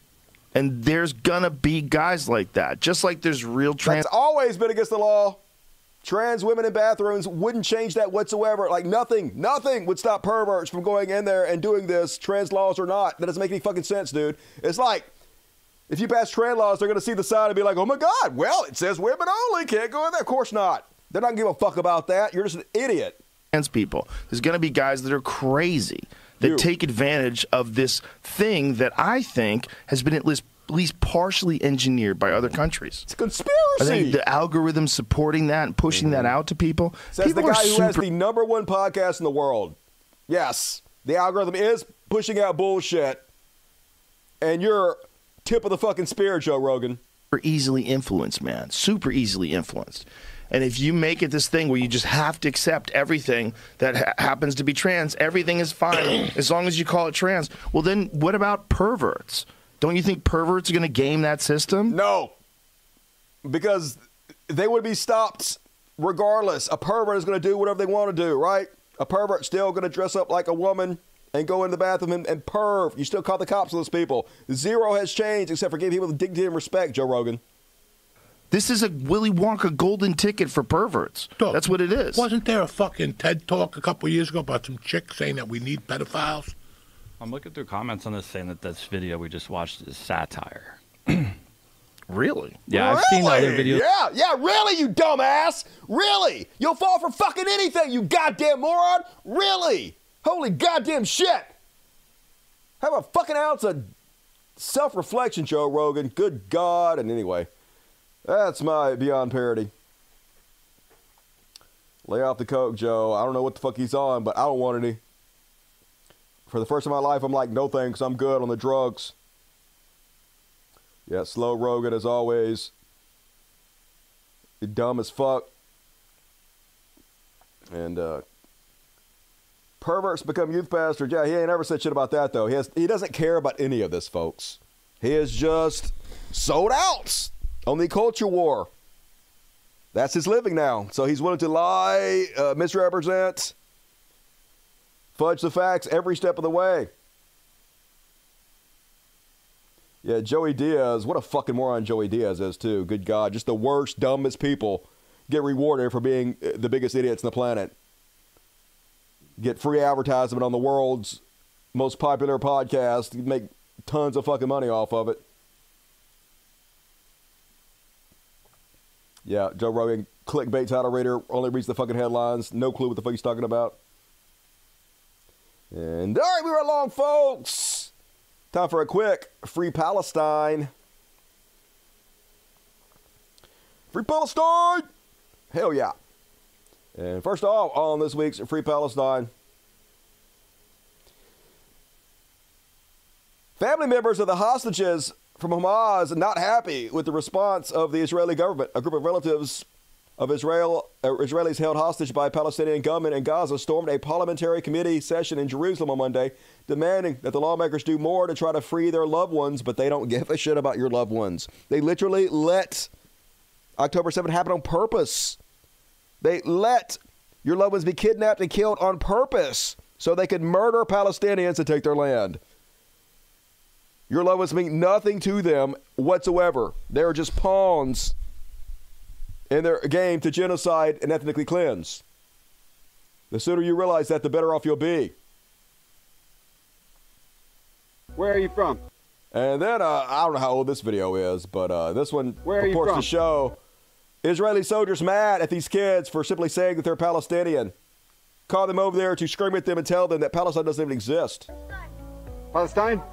And there's gonna be guys like that, just like there's real trans. That's always been against the law. Trans women in bathrooms wouldn't change that whatsoever. Like nothing, nothing would stop perverts from going in there and doing this, trans laws or not. That doesn't make any fucking sense, dude. It's like if you pass trans laws, they're gonna see the sign and be like, oh my God, well, it says women only, can't go in there. Of course not. They're not gonna give a fuck about that. You're just an idiot. trans people. There's to be guys that are crazy that take advantage of this thing that I think has been at least at least partially engineered by other countries. It's a conspiracy. I think the algorithm supporting that and pushing that out to people. Mm-hmm. Says people the guy who has the number one podcast in the world. Yes, the algorithm is pushing out bullshit, and you're tip of the fucking spear, Joe Rogan. super easily influenced, man. Super easily influenced. And if you make it this thing where you just have to accept everything that ha- happens to be trans, everything is fine as long as you call it trans. Well, then what about perverts? Don't you think perverts are going to game that system? No, because they would be stopped regardless. A pervert is going to do whatever they want to do, right? A pervert still going to dress up like a woman and go in the bathroom and, and perv. You still call the cops on those people. Zero has changed except for giving people the dignity and respect, Joe Rogan. This is a Willy Wonka golden ticket for perverts. That's what it is. Wasn't there a fucking TED talk a couple of years ago about some chick saying that we need pedophiles? I'm looking through comments on this saying that this video we just watched is satire. really? Yeah, I've seen other videos. Yeah, yeah, really, you dumbass. Really? You'll fall for fucking anything, you goddamn moron. Really? Holy goddamn shit. Have a fucking ounce of self reflection, Joe Rogan. Good God. And anyway, that's my Beyond Parody. Lay off the coke, Joe. I don't know what the fuck he's on, but I don't want any. For the first time in my life, I'm like, no thanks. I'm good on the drugs. Yeah, slow Rogan as always. You're dumb as fuck. And uh perverts become youth pastors. Yeah, he ain't ever said shit about that though. He has he doesn't care about any of this, folks. He is just sold out on the culture war. That's his living now. So he's willing to lie, uh, misrepresent, fudge the facts every step of the way. Yeah, Joey Diaz. What a fucking moron Joey Diaz is, too. Good God. Just the worst, dumbest people get rewarded for being uh, the biggest idiots on the planet. Get free advertisement on the world's most popular podcast. Make tons of fucking money off of it. Yeah, Joe Rogan, clickbait title reader, only reads the fucking headlines. No clue what the fuck he's talking about. And all right, we were along, folks. Time for a quick Free Palestine. Free Palestine! Hell yeah. And first off, on this week's Free Palestine, family members of the hostages from Hamas not happy with the response of the Israeli government. A group of relatives of Israel, uh, Israelis held hostage by Palestinian gunmen in Gaza stormed a parliamentary committee session in Jerusalem on Monday, demanding that the lawmakers do more to try to free their loved ones, but they don't give a shit about your loved ones. They literally let October 7th happen on purpose. They let your loved ones be kidnapped and killed on purpose so they could murder Palestinians and take their land. Your loved ones mean nothing to them whatsoever. They're just pawns in their game to genocide and ethnically cleanse. The sooner you realize that, the better off you'll be. Where are you from? And then uh, I don't know how old this video is, but uh, this one Where are purports to show Israeli soldiers mad at these kids for simply saying that they're Palestinian. Call them over there to scream at them and tell them that Palestine doesn't even exist. Palestine?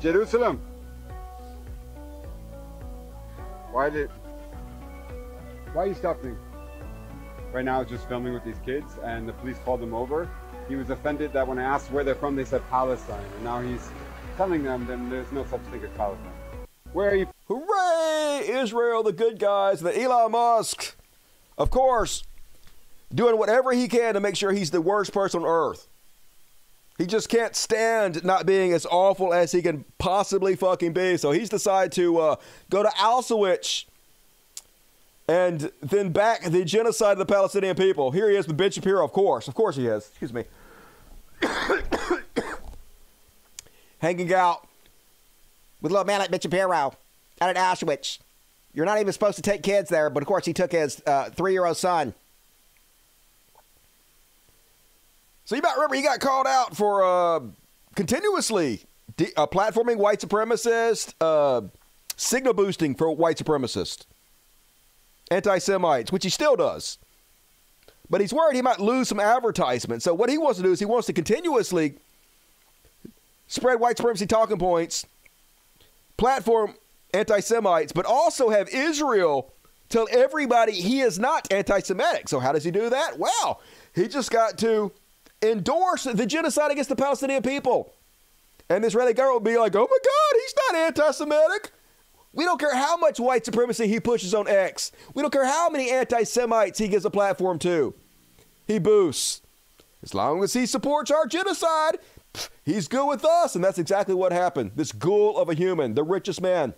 Jerusalem? Why did... Why are you stopping? Right now, I was just filming with these kids, and the police called him over. He was offended that when I asked where they're from, they said Palestine. And now he's telling them that there's no such thing as Palestine. Where are you Hooray! Israel, the good guys, the Elon Musk, of course, doing whatever he can to make sure he's the worst person on earth. He just can't stand not being as awful as he can possibly fucking be. So he's decided to uh, go to Auschwitz and then back the genocide of the Palestinian people. Here he is with Ben Shapiro, of course. Of course he is. Excuse me. Hanging out with a little man like Ben Shapiro out at Auschwitz. You're not even supposed to take kids there, but of course he took his uh, three-year-old son. So you might remember he got called out for uh, continuously de- uh, platforming white supremacists, uh, signal boosting for white supremacists, anti-Semites, which he still does. but he's worried he might lose some advertisement. So what he wants to do is he wants to continuously spread white supremacy talking points, platform anti-Semites, but also have Israel tell everybody he is not anti-Semitic. So how does he do that? Well, he just got to endorse the genocide against the Palestinian people. And the Israeli government will be like, oh my God, he's not anti Semitic. We don't care how much white supremacy he pushes on X. We don't care how many anti Semites he gives a platform to. He boosts. As long as he supports our genocide, he's good with us. And that's exactly what happened. This ghoul of a human, the richest man.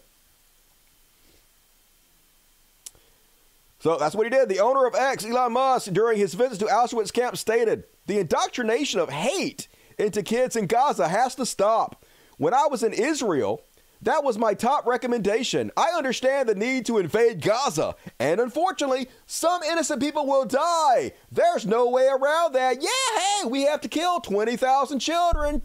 So that's what he did. The owner of X, Elon Musk, during his visit to Auschwitz camp stated the indoctrination of hate into kids in Gaza has to stop. When I was in Israel, that was my top recommendation. I understand the need to invade Gaza, and unfortunately, some innocent people will die. There's no way around that. Yeah, hey, we have to kill 20,000 children.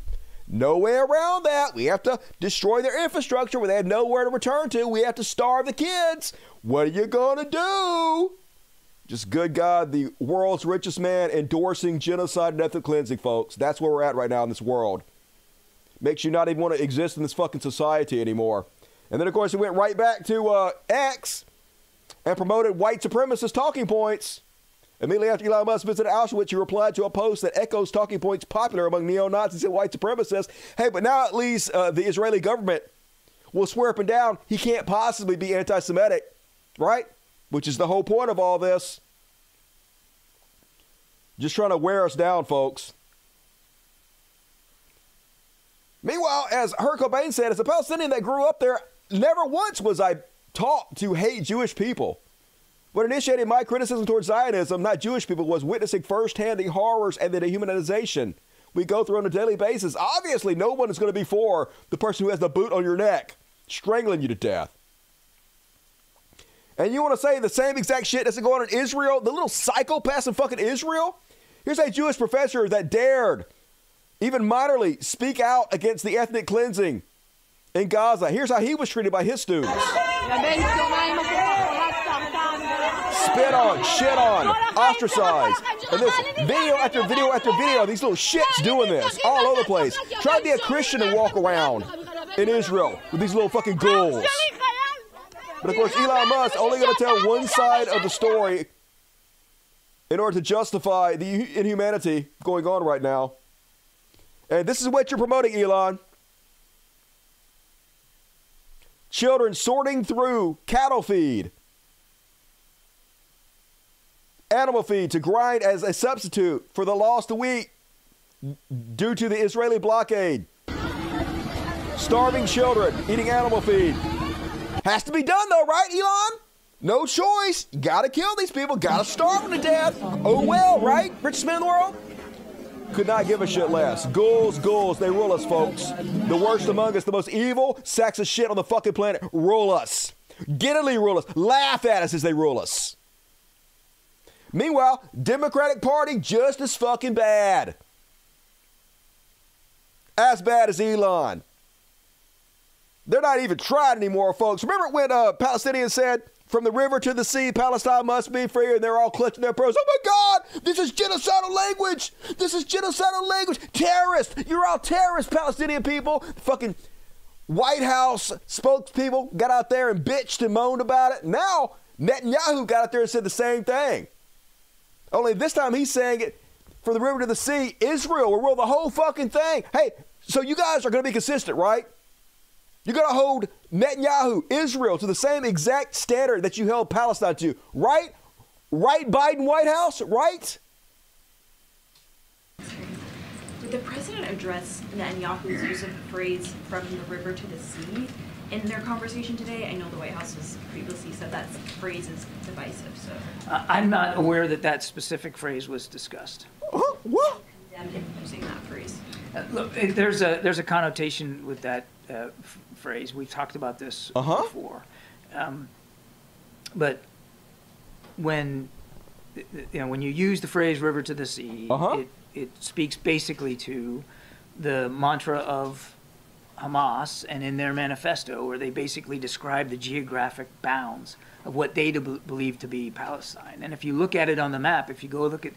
No way around that. We have to destroy their infrastructure where they have nowhere to return to. We have to starve the kids. What are you going to do? Just good God, the world's richest man endorsing genocide and ethnic cleansing, folks. That's where we're at right now in this world. Makes you not even want to exist in this fucking society anymore. And then, of course, he went right back to uh, X and promoted white supremacist talking points. Immediately after Elon Musk visited Auschwitz, he replied to a post that echoes talking points popular among neo Nazis and white supremacists. Hey, but now at least uh, the Israeli government will swear up and down he can't possibly be anti Semitic, right? Which is the whole point of all this. Just trying to wear us down, folks. Meanwhile, as Kurt Cobain said, as a Palestinian that grew up there, never once was I taught to hate Jewish people. What initiated my criticism towards Zionism, not Jewish people, was witnessing firsthand the horrors and the dehumanization we go through on a daily basis. Obviously, no one is going to be for the person who has the boot on your neck, strangling you to death. And you want to say the same exact shit that's going on in Israel? The little psychopaths in fucking Israel? Here's a Jewish professor that dared, even minorly, speak out against the ethnic cleansing in Gaza. Here's how he was treated by his students spit on, shit on, ostracized. And this video after video after video, these little shits doing this all over the place. Try to be a Christian and walk around in Israel with these little fucking ghouls. But of course, Elon Musk only going to tell one side of the story in order to justify the inhumanity going on right now. And this is what you're promoting, Elon. Children sorting through cattle feed, animal feed to grind as a substitute for the lost wheat due to the Israeli blockade. Starving children eating animal feed. Has to be done though, right, Elon? No choice. Gotta kill these people. Gotta starve them to death. Oh well, right? Richest man in the world? Could not give a shit less. Ghouls, ghouls, they rule us, folks. The worst among us, the most evil, sexist shit on the fucking planet, rule us. Giddily rule us. Laugh at us as they rule us. Meanwhile, Democratic Party just as fucking bad. As bad as Elon. They're not even trying anymore, folks. Remember when uh, Palestinians said, from the river to the sea, Palestine must be free, and they're all clutching their pearls. Oh my God, this is genocidal language. This is genocidal language. Terrorists. You're all terrorists, Palestinian people. Fucking White House spokespeople got out there and bitched and moaned about it. Now, Netanyahu got out there and said the same thing. Only this time he's saying it from the river to the sea, Israel will rule the whole fucking thing. Hey, so you guys are going to be consistent, right? You're going to hold Netanyahu, Israel, to the same exact standard that you held Palestine to, right? Right, Biden White House, right? Did the president address Netanyahu's use of the phrase from the river to the sea in their conversation today? I know the White House has previously said that phrase is divisive, so. Uh, I'm not aware that that specific phrase was discussed. What? Condemned using that phrase. Uh, look, eh, there's a there's a connotation with that uh, f- phrase. We've talked about this Uh-huh. before, um, but when you know when you use the phrase "river to the sea," Uh-huh. it it speaks basically to the mantra of Hamas and in their manifesto, where they basically describe the geographic bounds of what they believe to be Palestine. And if you look at it on the map, if you go look at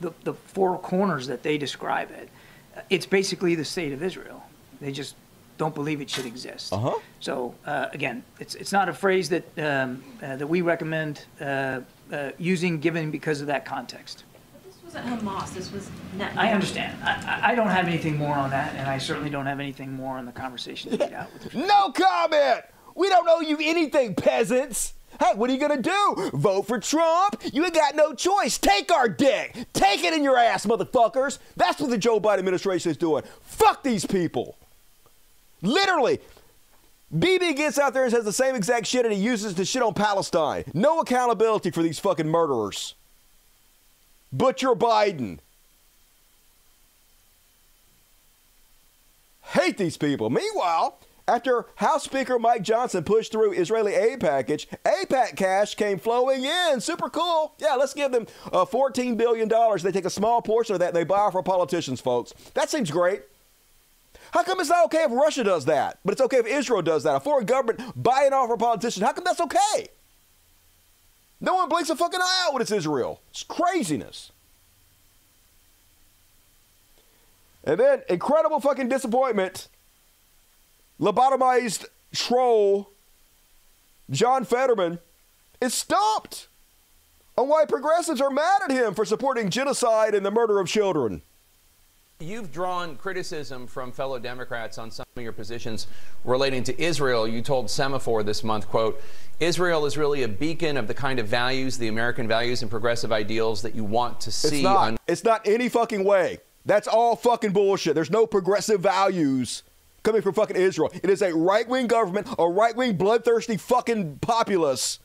the, the four corners that they describe it, it's basically the state of Israel. They just don't believe it should exist. Uh-huh. So uh, again, it's it's not a phrase that um, uh, that we recommend uh, uh, using, given because of that context. This wasn't Hamas. This was Netanyahu. I understand. I, I- I don't have anything more on that, and I certainly don't have anything more on the conversation to get out with. No comment. We don't owe you anything, peasants. Hey, what are you gonna do? Vote for Trump? You ain't got no choice. Take our dick. Take it in your ass, motherfuckers. That's what the Joe Biden administration is doing. Fuck these people. Literally. BB gets out there and says the same exact shit and he uses to shit on Palestine. No accountability for these fucking murderers. Butcher Biden. Hate these people. Meanwhile, after House Speaker Mike Johnson pushed through Israeli aid package, AIPAC cash came flowing in. Super cool. Yeah, let's give them uh, $14 billion. They take a small portion of that and they buy for politicians, folks. That seems great. How come it's not okay if Russia does that, but it's okay if Israel does that? A foreign government buying off a politician. How come that's okay? No one blinks a fucking eye out when it's Israel. It's craziness. And then incredible fucking disappointment. Lobotomized troll John Fetterman is stumped on why progressives are mad at him for supporting genocide and the murder of children. You've drawn criticism from fellow Democrats on some of your positions relating to Israel. You told Semafor this month, quote, Israel is really a beacon of the kind of values, the American values and progressive ideals that you want to see It's not. on It's not any fucking way. That's all fucking bullshit. There's no progressive values coming from fucking Israel. It is a right wing government, a right wing bloodthirsty fucking populace.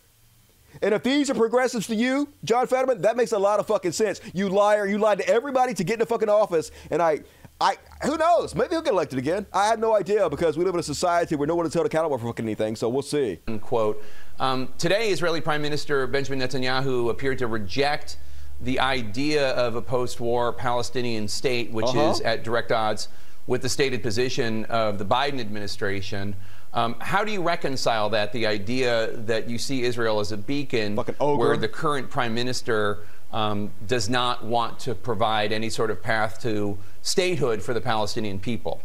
And if these are progressives to you, John Fetterman, that makes a lot of fucking sense. You liar, you lied to everybody to get into fucking office. And I, I, who knows? Maybe he'll get elected again. I have no idea because we live in a society where no one is held accountable for fucking anything. So we'll see. Unquote. Um, today, Israeli Prime Minister Benjamin Netanyahu appeared to reject the idea of a post-war Palestinian state, which Uh-huh. is at direct odds with the stated position of the Biden administration. Um, how do you reconcile that, the idea that you see Israel as a beacon where the current prime minister um, does not want to provide any sort of path to statehood for the Palestinian people?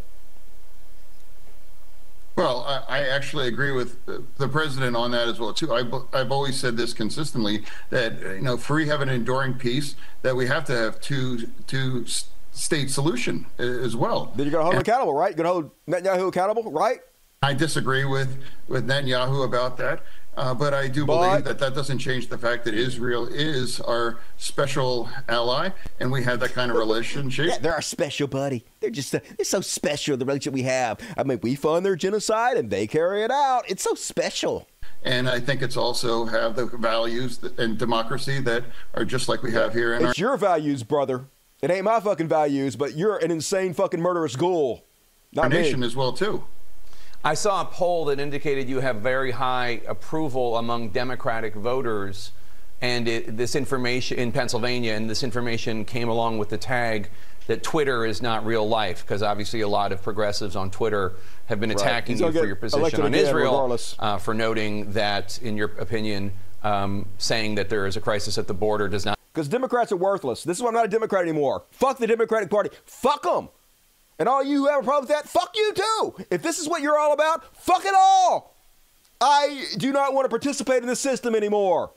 Well, I, I actually agree with the- the president on that as well too. I've, I've always said this consistently that uh, you know, if we have an enduring peace, that we have to have two two state solution uh, as well. Then you're gonna hold And accountable, right? You're gonna hold Netanyahu accountable, right? I disagree with with Netanyahu about that, uh, but I do believe that that doesn't change the fact that Israel is our special ally, and we have that kind of relationship. Yeah, they're our special buddy. They're just uh, they're so special the relationship we have. I mean, we fund their genocide and they carry it out. It's so special. And I think it's also have the values and democracy that are just like we have here in our It's your values, brother. It ain't my fucking values, but you're an insane fucking murderous ghoul. Not our me. nation as well too. I saw a poll that indicated you have very high approval among Democratic voters, and it, this information in Pennsylvania, and this information came along with the tag that Twitter is not real life, because obviously a lot of progressives on Twitter have been attacking He's you for your position on Israel, uh, for noting that, in your opinion, um, saying that there is a crisis at the border does not. Because Democrats are worthless. This is why I'm not a Democrat anymore. Fuck the Democratic Party. Fuck them. And all you who have a problem with that, fuck you too. If this is what you're all about, fuck it all. I do not want to participate in this system anymore.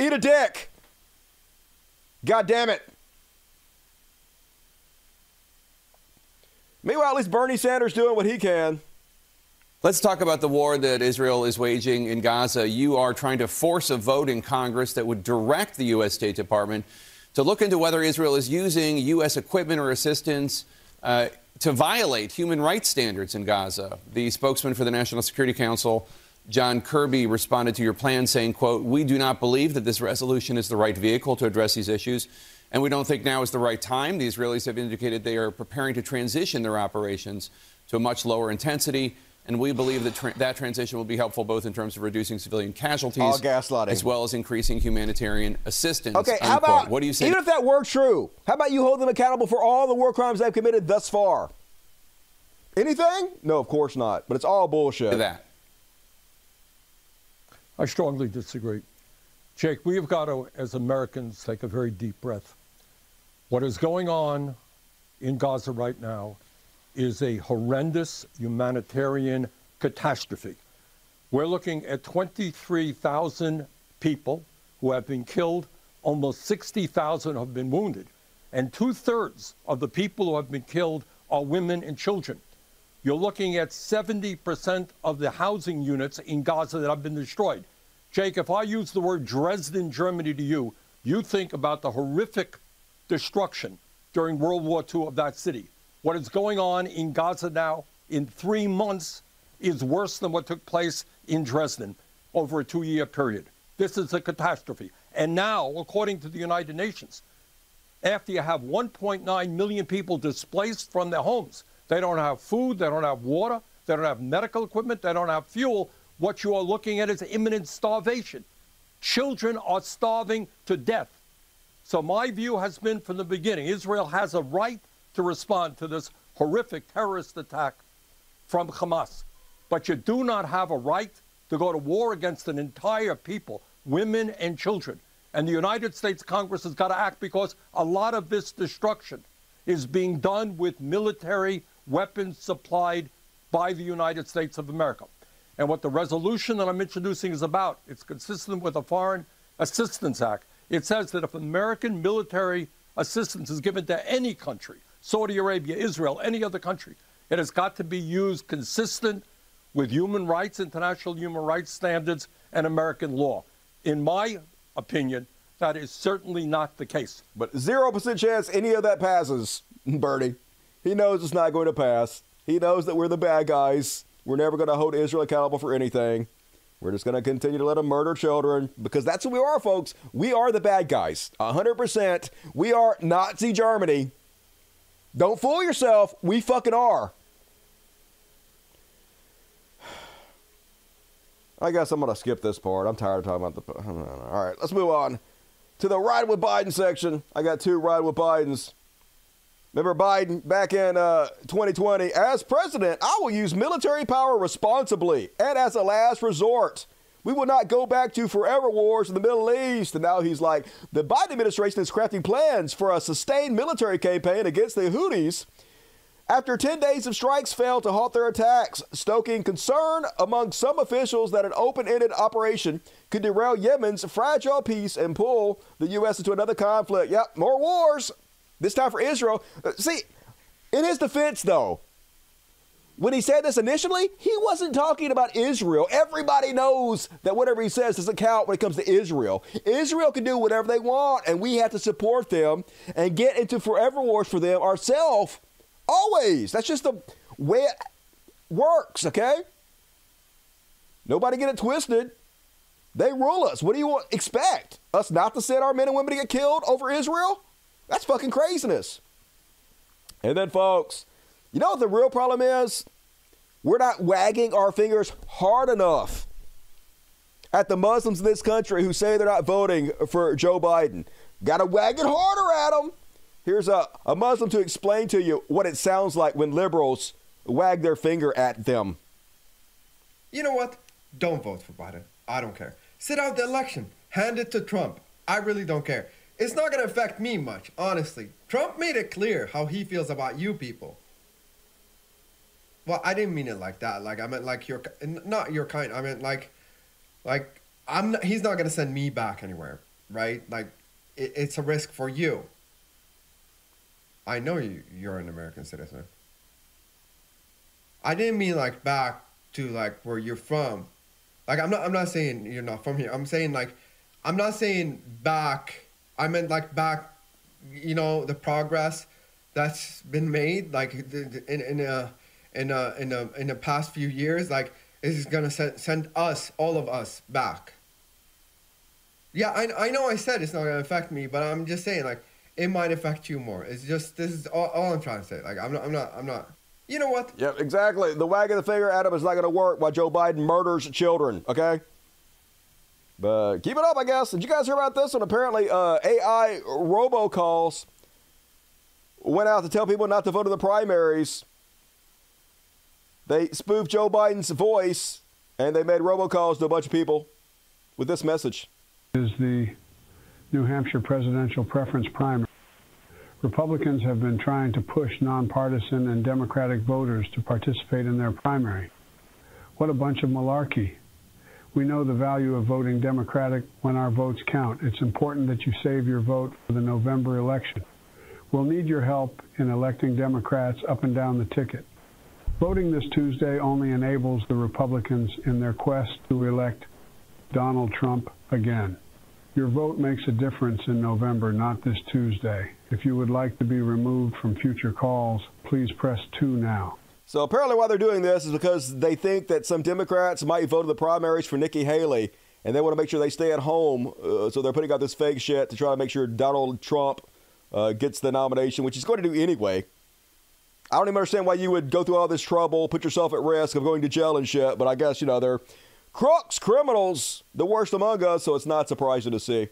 Eat a dick. God damn it. Meanwhile, at least Bernie Sanders doing what he can. Let's talk about the war that Israel is waging in Gaza. You are trying to force a vote in Congress that would direct the U.S. State Department to look into whether Israel is using U.S. equipment or assistance uh, to violate human rights standards in Gaza. The spokesman for the National Security Council, John Kirby, responded to your plan saying, quote, we do not believe that this resolution is the right vehicle to address these issues, and we don't think now is the right time. The Israelis have indicated they are preparing to transition their operations to a much lower intensity, and we believe that tra- that transition will be helpful both in terms of reducing civilian casualties All gaslighting. as well as increasing humanitarian assistance. Okay, how about what do you say? Even if that were true, how about you hold them accountable for all the war crimes they've committed thus far? anything? No, of course not. But it's all bullshit. That. I strongly disagree. Jake, we have got to, as Americans, take a very deep breath. What is going on in Gaza right now is a horrendous humanitarian catastrophe. We're looking at 23,000 people who have been killed, almost 60,000 have been wounded, and two thirds of the people who have been killed are women and children. You're looking at 70% of the housing units in Gaza that have been destroyed. Jake, if I use the word Dresden, Germany to you, you think about the horrific destruction during World War II of that city. What is going on in Gaza now in three months is worse than what took place in Dresden over a two year period. This is a catastrophe. And now, according to the United Nations, after you have 1.9 million people displaced from their homes, they don't have food, they don't have water, they don't have medical equipment, they don't have fuel. What you are looking at is imminent starvation. Children are starving to death. So, my view has been from the beginning Israel has a right to respond to this horrific terrorist attack from Hamas. But you do not have a right to go to war against an entire people, women and children. And the United States Congress has got to act because a lot of this destruction is being done with military weapons supplied by the United States of America. And what the resolution that I'm introducing is about, it's consistent with the Foreign Assistance Act. It says that if American military assistance is given to any country, Saudi Arabia, Israel, any other country, it has got to be used consistent with human rights, international human rights standards, and American law. In my opinion, that is certainly not the case. But 0% chance any of that passes, Bernie. He knows it's not going to pass. He knows that we're the bad guys. We're never going to hold Israel accountable for anything. We're just going to continue to let them murder children because that's who we are, folks. We are the bad guys. 100%. We are Nazi Germany. Don't fool yourself. We fucking are. I guess I'm going to skip this part. I'm tired of talking about the. All right, let's move on to the ride with Biden section. I got two ride with Bidens. Remember Biden back in uh, 2020? As president, I will use military power responsibly and as a last resort. We will not go back to forever wars in the Middle East. And now he's like, the Biden administration is crafting plans for a sustained military campaign against the Houthis after 10 days of strikes failed to halt their attacks, stoking concern among some officials that an open ended operation could derail Yemen's fragile peace and pull the U.S. into another conflict. Yep, more wars. This time for Israel. Uh, see, in his defense, though, when he said this initially, he wasn't talking about Israel. Everybody knows that whatever he says doesn't count when it comes to Israel. Israel can do whatever they want, and we have to support them and get into forever wars for them ourselves. Always. That's just the way it works, okay? Nobody get it twisted. They rule us. What do you want, expect? Us not to send our men and women to get killed over Israel? That's fucking craziness. And then, folks, you know what the real problem is? We're not wagging our fingers hard enough at the Muslims in this country who say they're not voting for Joe Biden. Got to wag it harder at them. Here's a, a Muslim to explain to you what it sounds like when liberals wag their finger at them. You know what? Don't vote for Biden. I don't care. Sit out the election. Hand it to Trump. I really don't care. It's not going to affect me much, honestly. Trump made it clear how he feels about you people. Well, I didn't mean it like that. Like I meant like your not your kind. I meant like like I'm not, he's not to send me back anywhere, right? Like it, it's a risk for you. I know you you're an American citizen. I didn't mean like back to like where you're from. Like I'm not I'm not saying you're not from here. I'm saying like I'm not saying back. I meant like back you know the progress that's been made like in in a in a in a in the past few years like is to send, send us all of us back. Yeah, I I know I said it's not to affect me, but I'm just saying like it might affect you more. It's just this is all, all I'm trying to say. Like I'm not I'm not I'm not. You know what? Yep, exactly. The wag of the finger, Adam, is not to work while Joe Biden murders children. Okay. But keep it up, I guess. Did you guys hear about this one? Apparently, uh, AI robocalls went out to tell people not to vote in the primaries. They spoofed Joe Biden's voice and they made robocalls to a bunch of people with this message. is the New Hampshire presidential preference primary. Republicans have been trying to push nonpartisan and Democratic voters to participate in their primary. What a bunch of malarkey. We know the value of voting Democratic when our votes count. It's important that you save your vote for the November election. We'll need your help in electing Democrats up and down the ticket. Voting this Tuesday only enables the Republicans in their quest to elect Donald Trump again. Your vote makes a difference in November, not this Tuesday. If you would like to be removed from future calls, please press 2 now. So apparently, why they're doing this is because they think that some Democrats might vote in the primaries for Nikki Haley, and they want to make sure they stay at home. Uh, so they're putting out this fake shit to try to make sure Donald Trump uh, gets the nomination, which he's going to do anyway. I don't even understand why you would go through all this trouble, put yourself at risk of going to jail and shit. But I guess you know they're crooks, criminals, the worst among us. So it's not surprising to see.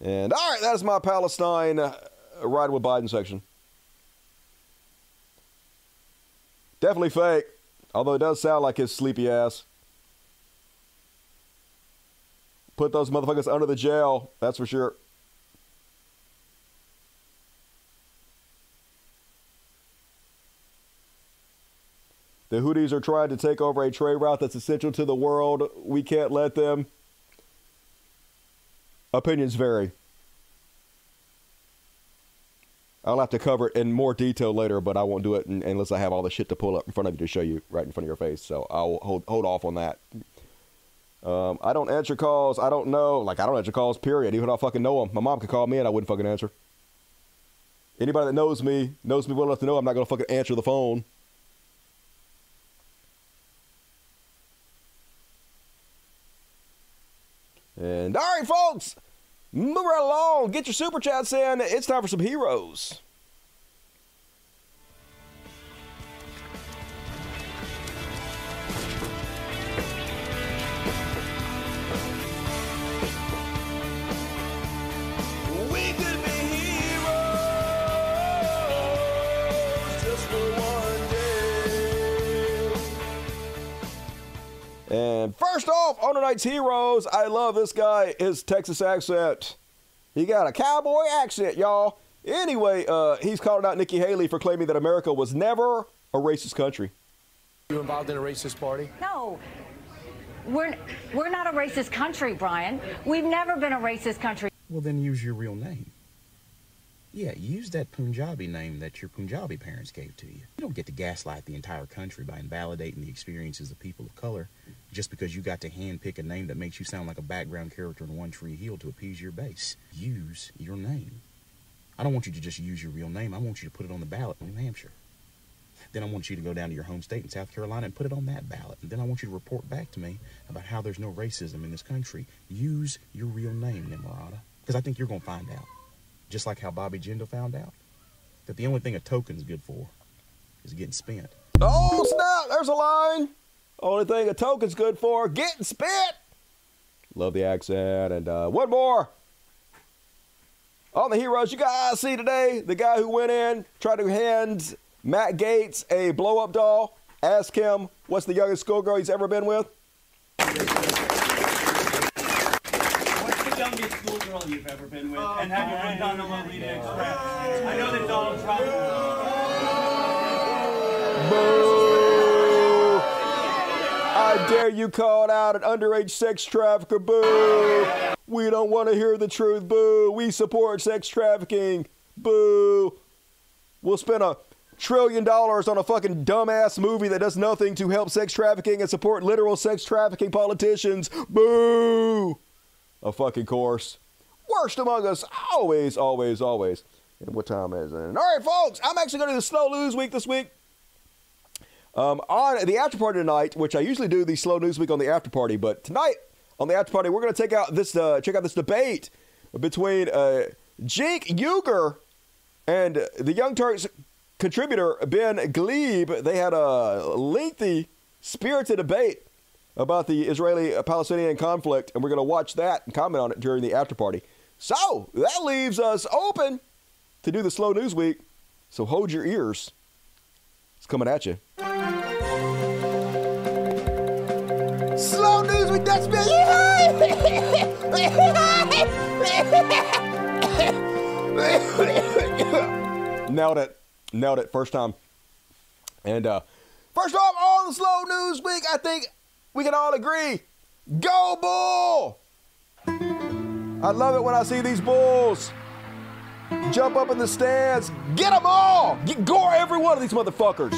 And all right, that is my Palestine uh, ride with Biden section. Definitely fake, although it does sound like his sleepy ass. Put those motherfuckers under the jail, that's for sure. The Houthis are trying to take over a trade route that's essential to the world. We can't let them. Opinions vary. I'll have to cover it in more detail later, but I won't do it unless I have all the shit to pull up in front of you to show you right in front of your face. So I'll hold hold off on that. Um, I don't answer calls. I don't know. Like I don't answer calls. Period. Even if I fucking know them, my mom could call me and I wouldn't fucking answer. Anybody that knows me knows me well enough to know I'm not gonna fucking answer the phone. And all right, folks, move right along. Get your super chats in. It's time for some heroes. And first off, on tonight's heroes, I love this guy, his Texas accent. He got a cowboy accent, y'all. Anyway, uh, he's calling out Nikki Haley for claiming that America was never a racist country. You involved in a racist party? No. We're, we're not a racist country, Brian. We've never been a racist country. Well, then use your real name. Yeah, use that Punjabi name that your Punjabi parents gave to you. You don't get to gaslight the entire country by invalidating the experiences of people of color just because you got to handpick a name that makes you sound like a background character in One Tree Hill to appease your base. Use your name. I don't want you to just use your real name. I want you to put it on the ballot in New Hampshire. Then I want you to go down to your home state in South Carolina and put it on that ballot. And then I want you to report back to me about how there's no racism in this country. Use your real name, Nimrata. Because I think you're going to find out. Just like how Bobby Jindal found out that the only thing a token's good for is getting spent. Oh, snap! There's a line. Only thing a token's good for getting spit. Love the accent. And uh, one more. On the heroes you guys see today, the guy who went in, tried to hand Matt Gaetz a blow up doll. Ask him what's the youngest schoolgirl he's ever been with. What's the youngest schoolgirl you've ever been with? Oh, and have you been on the Lolita Express? I know that Donald Trump. Boo! I dare you call out an underage sex trafficker. Boo! We don't want to hear the truth. Boo! We support sex trafficking. Boo! We'll spend a trillion dollars on a fucking dumbass movie that does nothing to help sex trafficking and support literal sex trafficking politicians. Boo! A fucking course. Worst among us. Always, always, always. And what time is it? All right, folks. I'm actually going to do the slow news week this week. Um, on the after party tonight, which I usually do the slow news week on the after party, but tonight on the after party, we're going to take out this uh, check out this debate between uh, Cenk Uygur and the Young Turks contributor Ben Gleib. They had a lengthy, spirited debate about the Israeli-Palestinian conflict, and we're going to watch that and comment on it during the after party. So that leaves us open to do the slow news week. So hold your ears. It's coming at you. Slow news week. Dutch Bill. nailed it. Nailed it first time. And uh, first off, on the slow news week, I think we can all agree. Go Bull! I love it when I see these bulls jump up in the stands. Get them all! Get gore every one of these motherfuckers.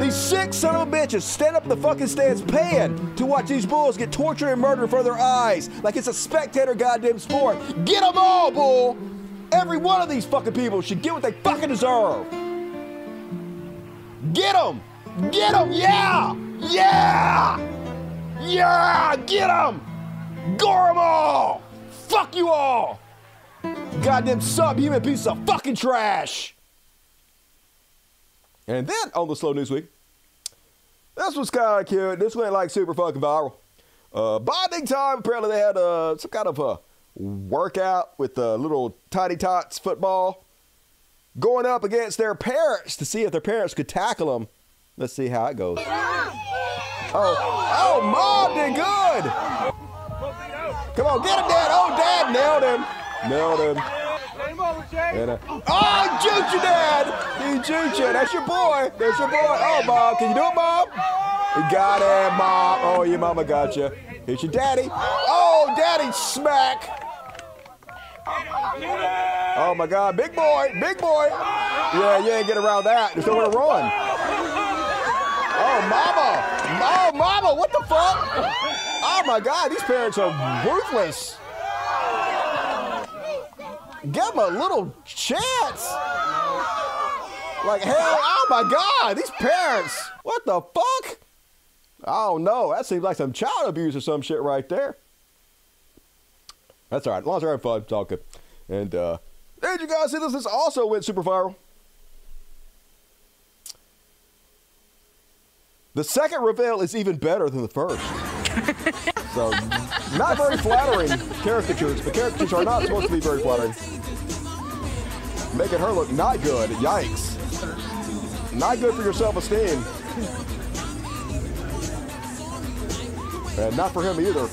These sick son of a bitches stand up in the fucking stands paying to watch these bulls get tortured and murdered in front of their eyes like it's a spectator goddamn sport. Get them all, bull! Every one of these fucking people should get what they fucking deserve. Get them! Get them! Yeah! Yeah! Yeah! Get them! Gore them all! Fuck you all! Goddamn subhuman piece of fucking trash! And then on the Slow News Week, this was kind of cute. This went like super fucking viral. Uh, bonding time. Apparently, they had uh, some kind of a workout with uh, little tiny tots football going up against their parents to see if their parents could tackle them. Let's see how it goes. Oh, oh, mom did good. Come on, get him, dad. Oh, dad nailed him. Nailed him. And, uh, oh, he juked you, Dad! He juked you. That's your boy. That's your boy. Oh, Mom. Can you do it, Mom? You got it, Mom. Oh, your mama got you. Here's your daddy. Oh, Daddy smack. Oh, my God. Big boy. Big boy. Yeah, you ain't get around that. There's nowhere to run. Oh, Mama. Oh, Mama. What the fuck? Oh, my God. These parents are ruthless. Give them a little chance. Like hell, oh my God, these parents, what the fuck? Oh no, that seems like some child abuse or some shit right there. That's all right, as long as they're having fun, it's all good. And uh, did you guys see this? This also went super viral. The second reveal is even better than the first. so, not very flattering caricatures. The caricatures are not supposed to be very flattering. Making her look not good. Yikes. Not good for your self-esteem. And not for him either.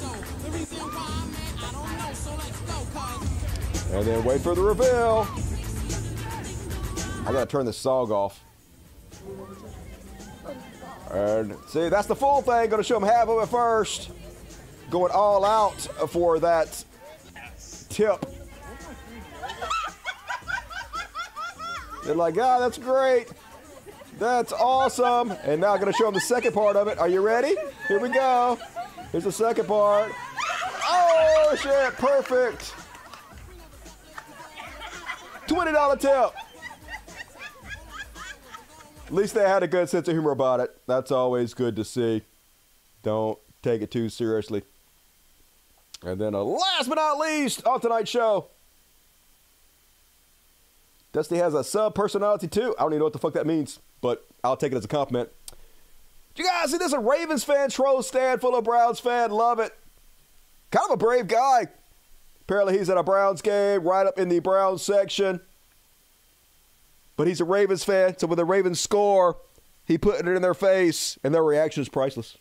And then wait for the reveal. I gotta turn this song off. And see, that's the full thing. Gonna show them half of it first. Going all out for that tip. They're like, ah, that's great. That's awesome. And now I'm going to show them the second part of it. Are you ready? Here we go. Here's the second part. Oh, shit. Perfect. $20 tip. At least they had a good sense of humor about it. That's always good to see. Don't take it too seriously. And then, uh, last but not least, on tonight's show, Dusty has a sub personality too. I don't even know what the fuck that means, but I'll take it as a compliment. You guys see this? A Ravens fan troll stand full of Browns fan. Love it. Kind of a brave guy. Apparently, he's at a Browns game, right up in the Browns section. But he's a Ravens fan, so when the Ravens score, he put it in their face, and their reaction is priceless.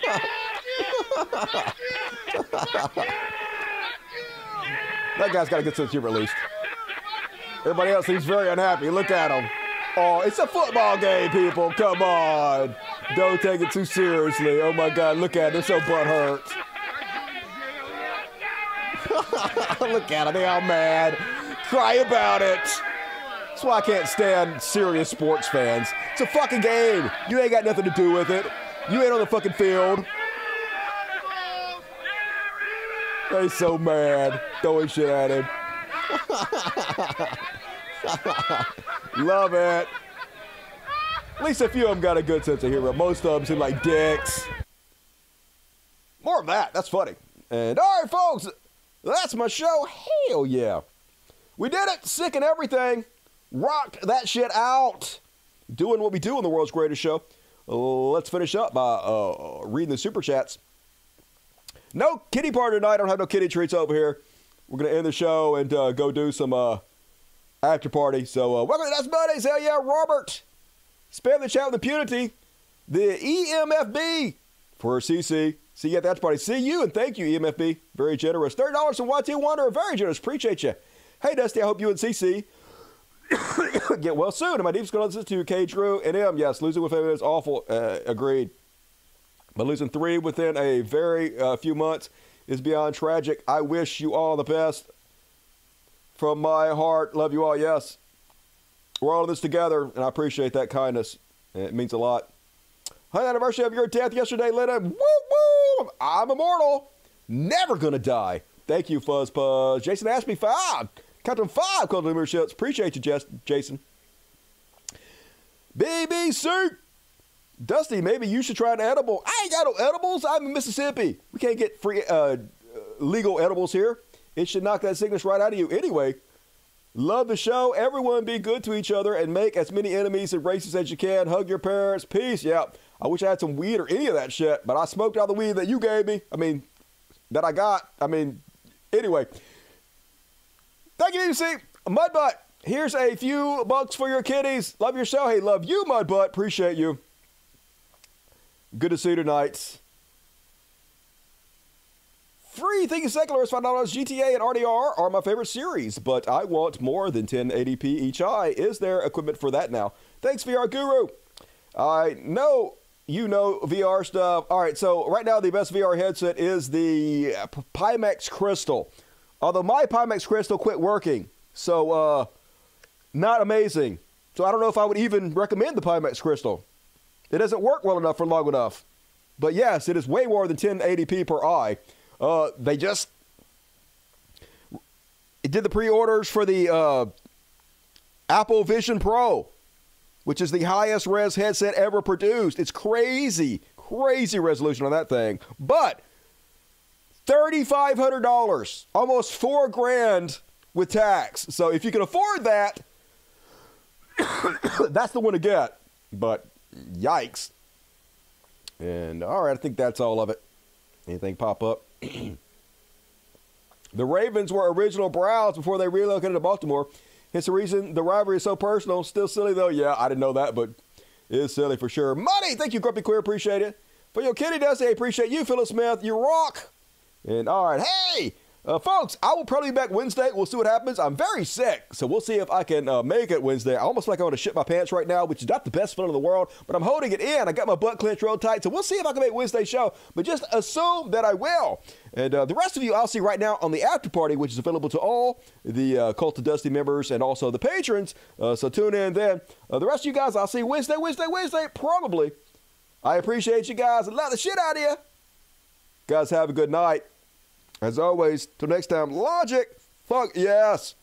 that guy's got to get sense of humor, at least. Everybody else seems very unhappy. Look at him. Oh, it's a football game, people. Come on. Don't take it too seriously. Oh my God, look at. They're so butthurt. look at them. They all mad. Cry about it. That's why I can't stand serious sports fans. It's a fucking game. You ain't got nothing to do with it. You ain't on the fucking field. They so mad, throwing shit at him. Love it. At least a few of them got a good sense of humor. Most of them seem like dicks. More of that. That's funny. And all right, folks, that's my show. Hell yeah. We did it. Sick and everything. Rocked that shit out. Doing what we do on the world's greatest show. let's finish up by uh, reading the super chats. No kitty party tonight. I don't have no kitty treats over here. We're gonna end the show and uh, go do some uh, after party. So uh, welcome to That's Buddies. Hell yeah, Robert. Spam the chat with impunity. The EMFB for CiCi. See you at that party. See you and thank you, EMFB. Very generous. $30 from YT Wonder. Very generous. Appreciate you. Hey, Dusty, I hope you and CiCi get well soon. And my deepest condolences to K. Drew and M. Yes, losing with him is awful. Uh, agreed. But losing three within a very uh, few months is beyond tragic. I wish you all the best. From my heart, love you all. Yes, we're all in this together, and I appreciate that kindness. It means a lot. 100th anniversary of your death yesterday, Linda. Woo woo! I'm immortal. Never gonna die. Thank you, Fuzz Puzz. Jason me five. Them five called memberships. Appreciate you, Jess, Jason. BBC. Dusty, maybe you should try an edible. I ain't got no edibles. I'm in Mississippi. We can't get free uh, legal edibles here. It should knock that sickness right out of you. Anyway, love the show. Everyone be good to each other and make as many enemies and racists as you can. Hug your parents. Peace. Yeah. I wish I had some weed or any of that shit, but I smoked all the weed that you gave me. I mean, that I got. I mean, anyway. Thank you, BBC. Mudbutt. Here's a few bucks for your kitties. Love your show. Hey, love you, Mudbutt. Appreciate you. Good to see you tonight. Free Thinking Secularists find out GTA and RDR are my favorite series, but I want more than 1080p each eye. Is there equipment for that now? Thanks, VR Guru. I know you know VR stuff. All right, so right now the best VR headset is the Pimax Crystal. Although my Pimax Crystal quit working, so uh, not amazing. So I don't know if I would even recommend the Pimax Crystal. It doesn't work well enough for long enough. But yes, it is way more than 1080p per eye. Uh, they just did the pre-orders for the uh, Apple Vision Pro, which is the highest res headset ever produced. It's crazy, crazy resolution on that thing. But $3,500, almost four grand with tax. So if you can afford that, that's the one to get. But yikes. And all right, I think that's all of it. Anything pop up? the Ravens were original Browns before they relocated to Baltimore. It's the reason the rivalry is so personal. Still silly though. Yeah, I didn't know that, but it is silly for sure. Money, thank you, Grumpy Queer. Appreciate it. For your kitty does say appreciate you, Philip Smith. You rock. And all right, hey, uh, folks, I will probably be back Wednesday. We'll see what happens. I'm very sick, so we'll see if I can uh, make it Wednesday. I almost like I want to shit my pants right now, which is not the best feeling in the world, but I'm holding it in. I got my butt clenched real tight, so we'll see if I can make Wednesday show. But just assume that I will. And uh, the rest of you, I'll see right now on the after party, which is available to all the uh, Cult of Dusty members and also the patrons. Uh, so tune in then. Uh, the rest of you guys, I'll see Wednesday, Wednesday, Wednesday, probably. I appreciate you guys. I love the shit out of you. Guys, have a good night. As always, till next time, logic. Fuck yes.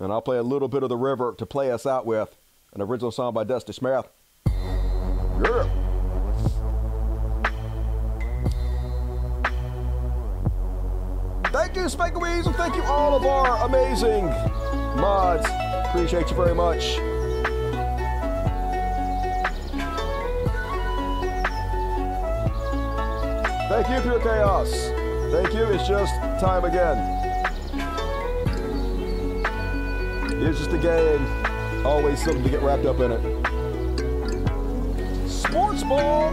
And I'll play a little bit of the river to play us out with. An original song by Dusty Smith. Yeah. Thank you, Spike Weasel. Thank you, all of our amazing mods. Appreciate you very much. Thank you, Pure Chaos. Thank you. It's just time again. It's just a game. Always something to get wrapped up in it. Sports ball.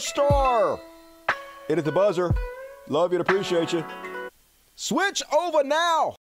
Star. It is the buzzer. Love you and appreciate you. Switch over now.